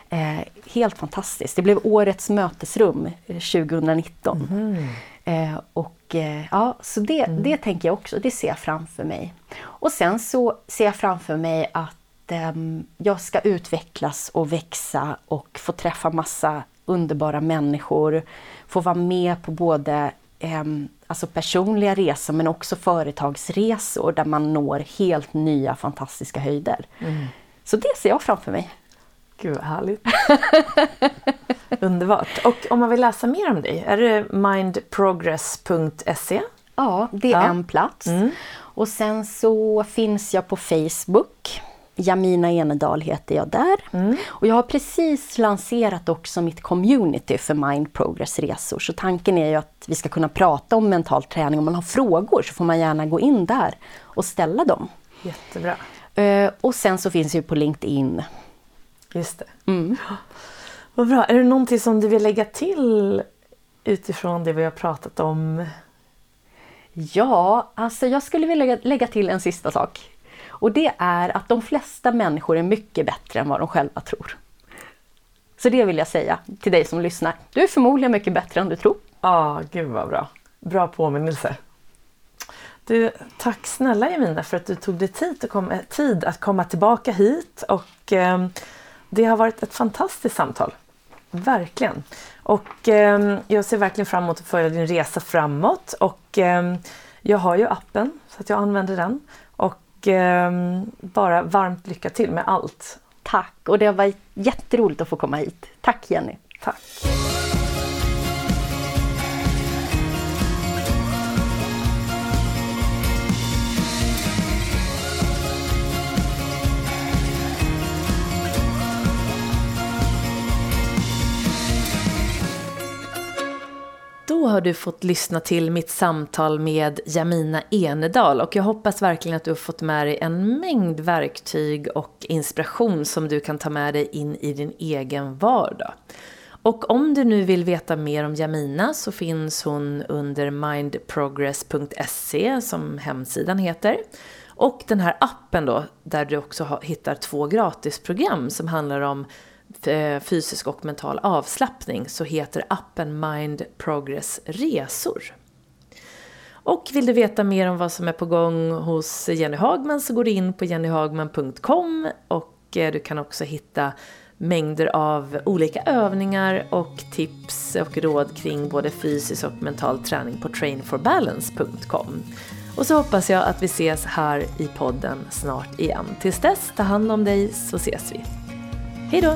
Eh, helt fantastiskt. Det blev årets mötesrum 2019. Mm. Eh, och eh, ja, så det, mm. det tänker jag också, det ser jag framför mig. Och sen så ser jag framför mig att ehm, jag ska utvecklas och växa och få träffa massa underbara människor. Få vara med på både ehm, alltså personliga resor men också företagsresor där man når helt nya fantastiska höjder. Mm. Så det ser jag framför mig. Gud vad härligt. Underbart. Och om man vill läsa mer om dig, är det mindprogress.se? Ja, det är ja. en plats. Mm. Och sen så finns jag på Facebook. Jamina Enedal heter jag där. Mm. Och jag har precis lanserat också mitt community för Mind Progress resor. Så tanken är ju att vi ska kunna prata om mental träning. Om man har frågor så får man gärna gå in där och ställa dem. Jättebra. Uh, och sen så finns jag på LinkedIn Just det. Mm. Vad bra. Är det någonting som du vill lägga till utifrån det vi har pratat om? Ja, alltså jag skulle vilja lägga till en sista sak. Och det är att de flesta människor är mycket bättre än vad de själva tror. Så det vill jag säga till dig som lyssnar. Du är förmodligen mycket bättre än du tror. Ja, ah, gud vad bra. Bra påminnelse. Du, tack snälla Jemina för att du tog dig tid att komma, tid att komma tillbaka hit och eh, det har varit ett fantastiskt samtal. Verkligen. Och eh, jag ser verkligen fram emot att följa din resa framåt. Och eh, jag har ju appen så att jag använder den. Och eh, bara varmt lycka till med allt. Tack! Och det har varit jätteroligt att få komma hit. Tack Jenny! Tack! Då har du fått lyssna till mitt samtal med Jamina Enedal och jag hoppas verkligen att du har fått med dig en mängd verktyg och inspiration som du kan ta med dig in i din egen vardag. Och om du nu vill veta mer om Jamina så finns hon under mindprogress.se som hemsidan heter. Och den här appen då, där du också hittar två gratisprogram som handlar om Eh, fysisk och mental avslappning så heter appen Mind Progress Resor. Och vill du veta mer om vad som är på gång hos Jenny Hagman så går du in på jennyhagman.com och eh, du kan också hitta mängder av olika övningar och tips och råd kring både fysisk och mental träning på trainforbalance.com. Och så hoppas jag att vi ses här i podden snart igen. Tills dess, ta hand om dig så ses vi. Hej då!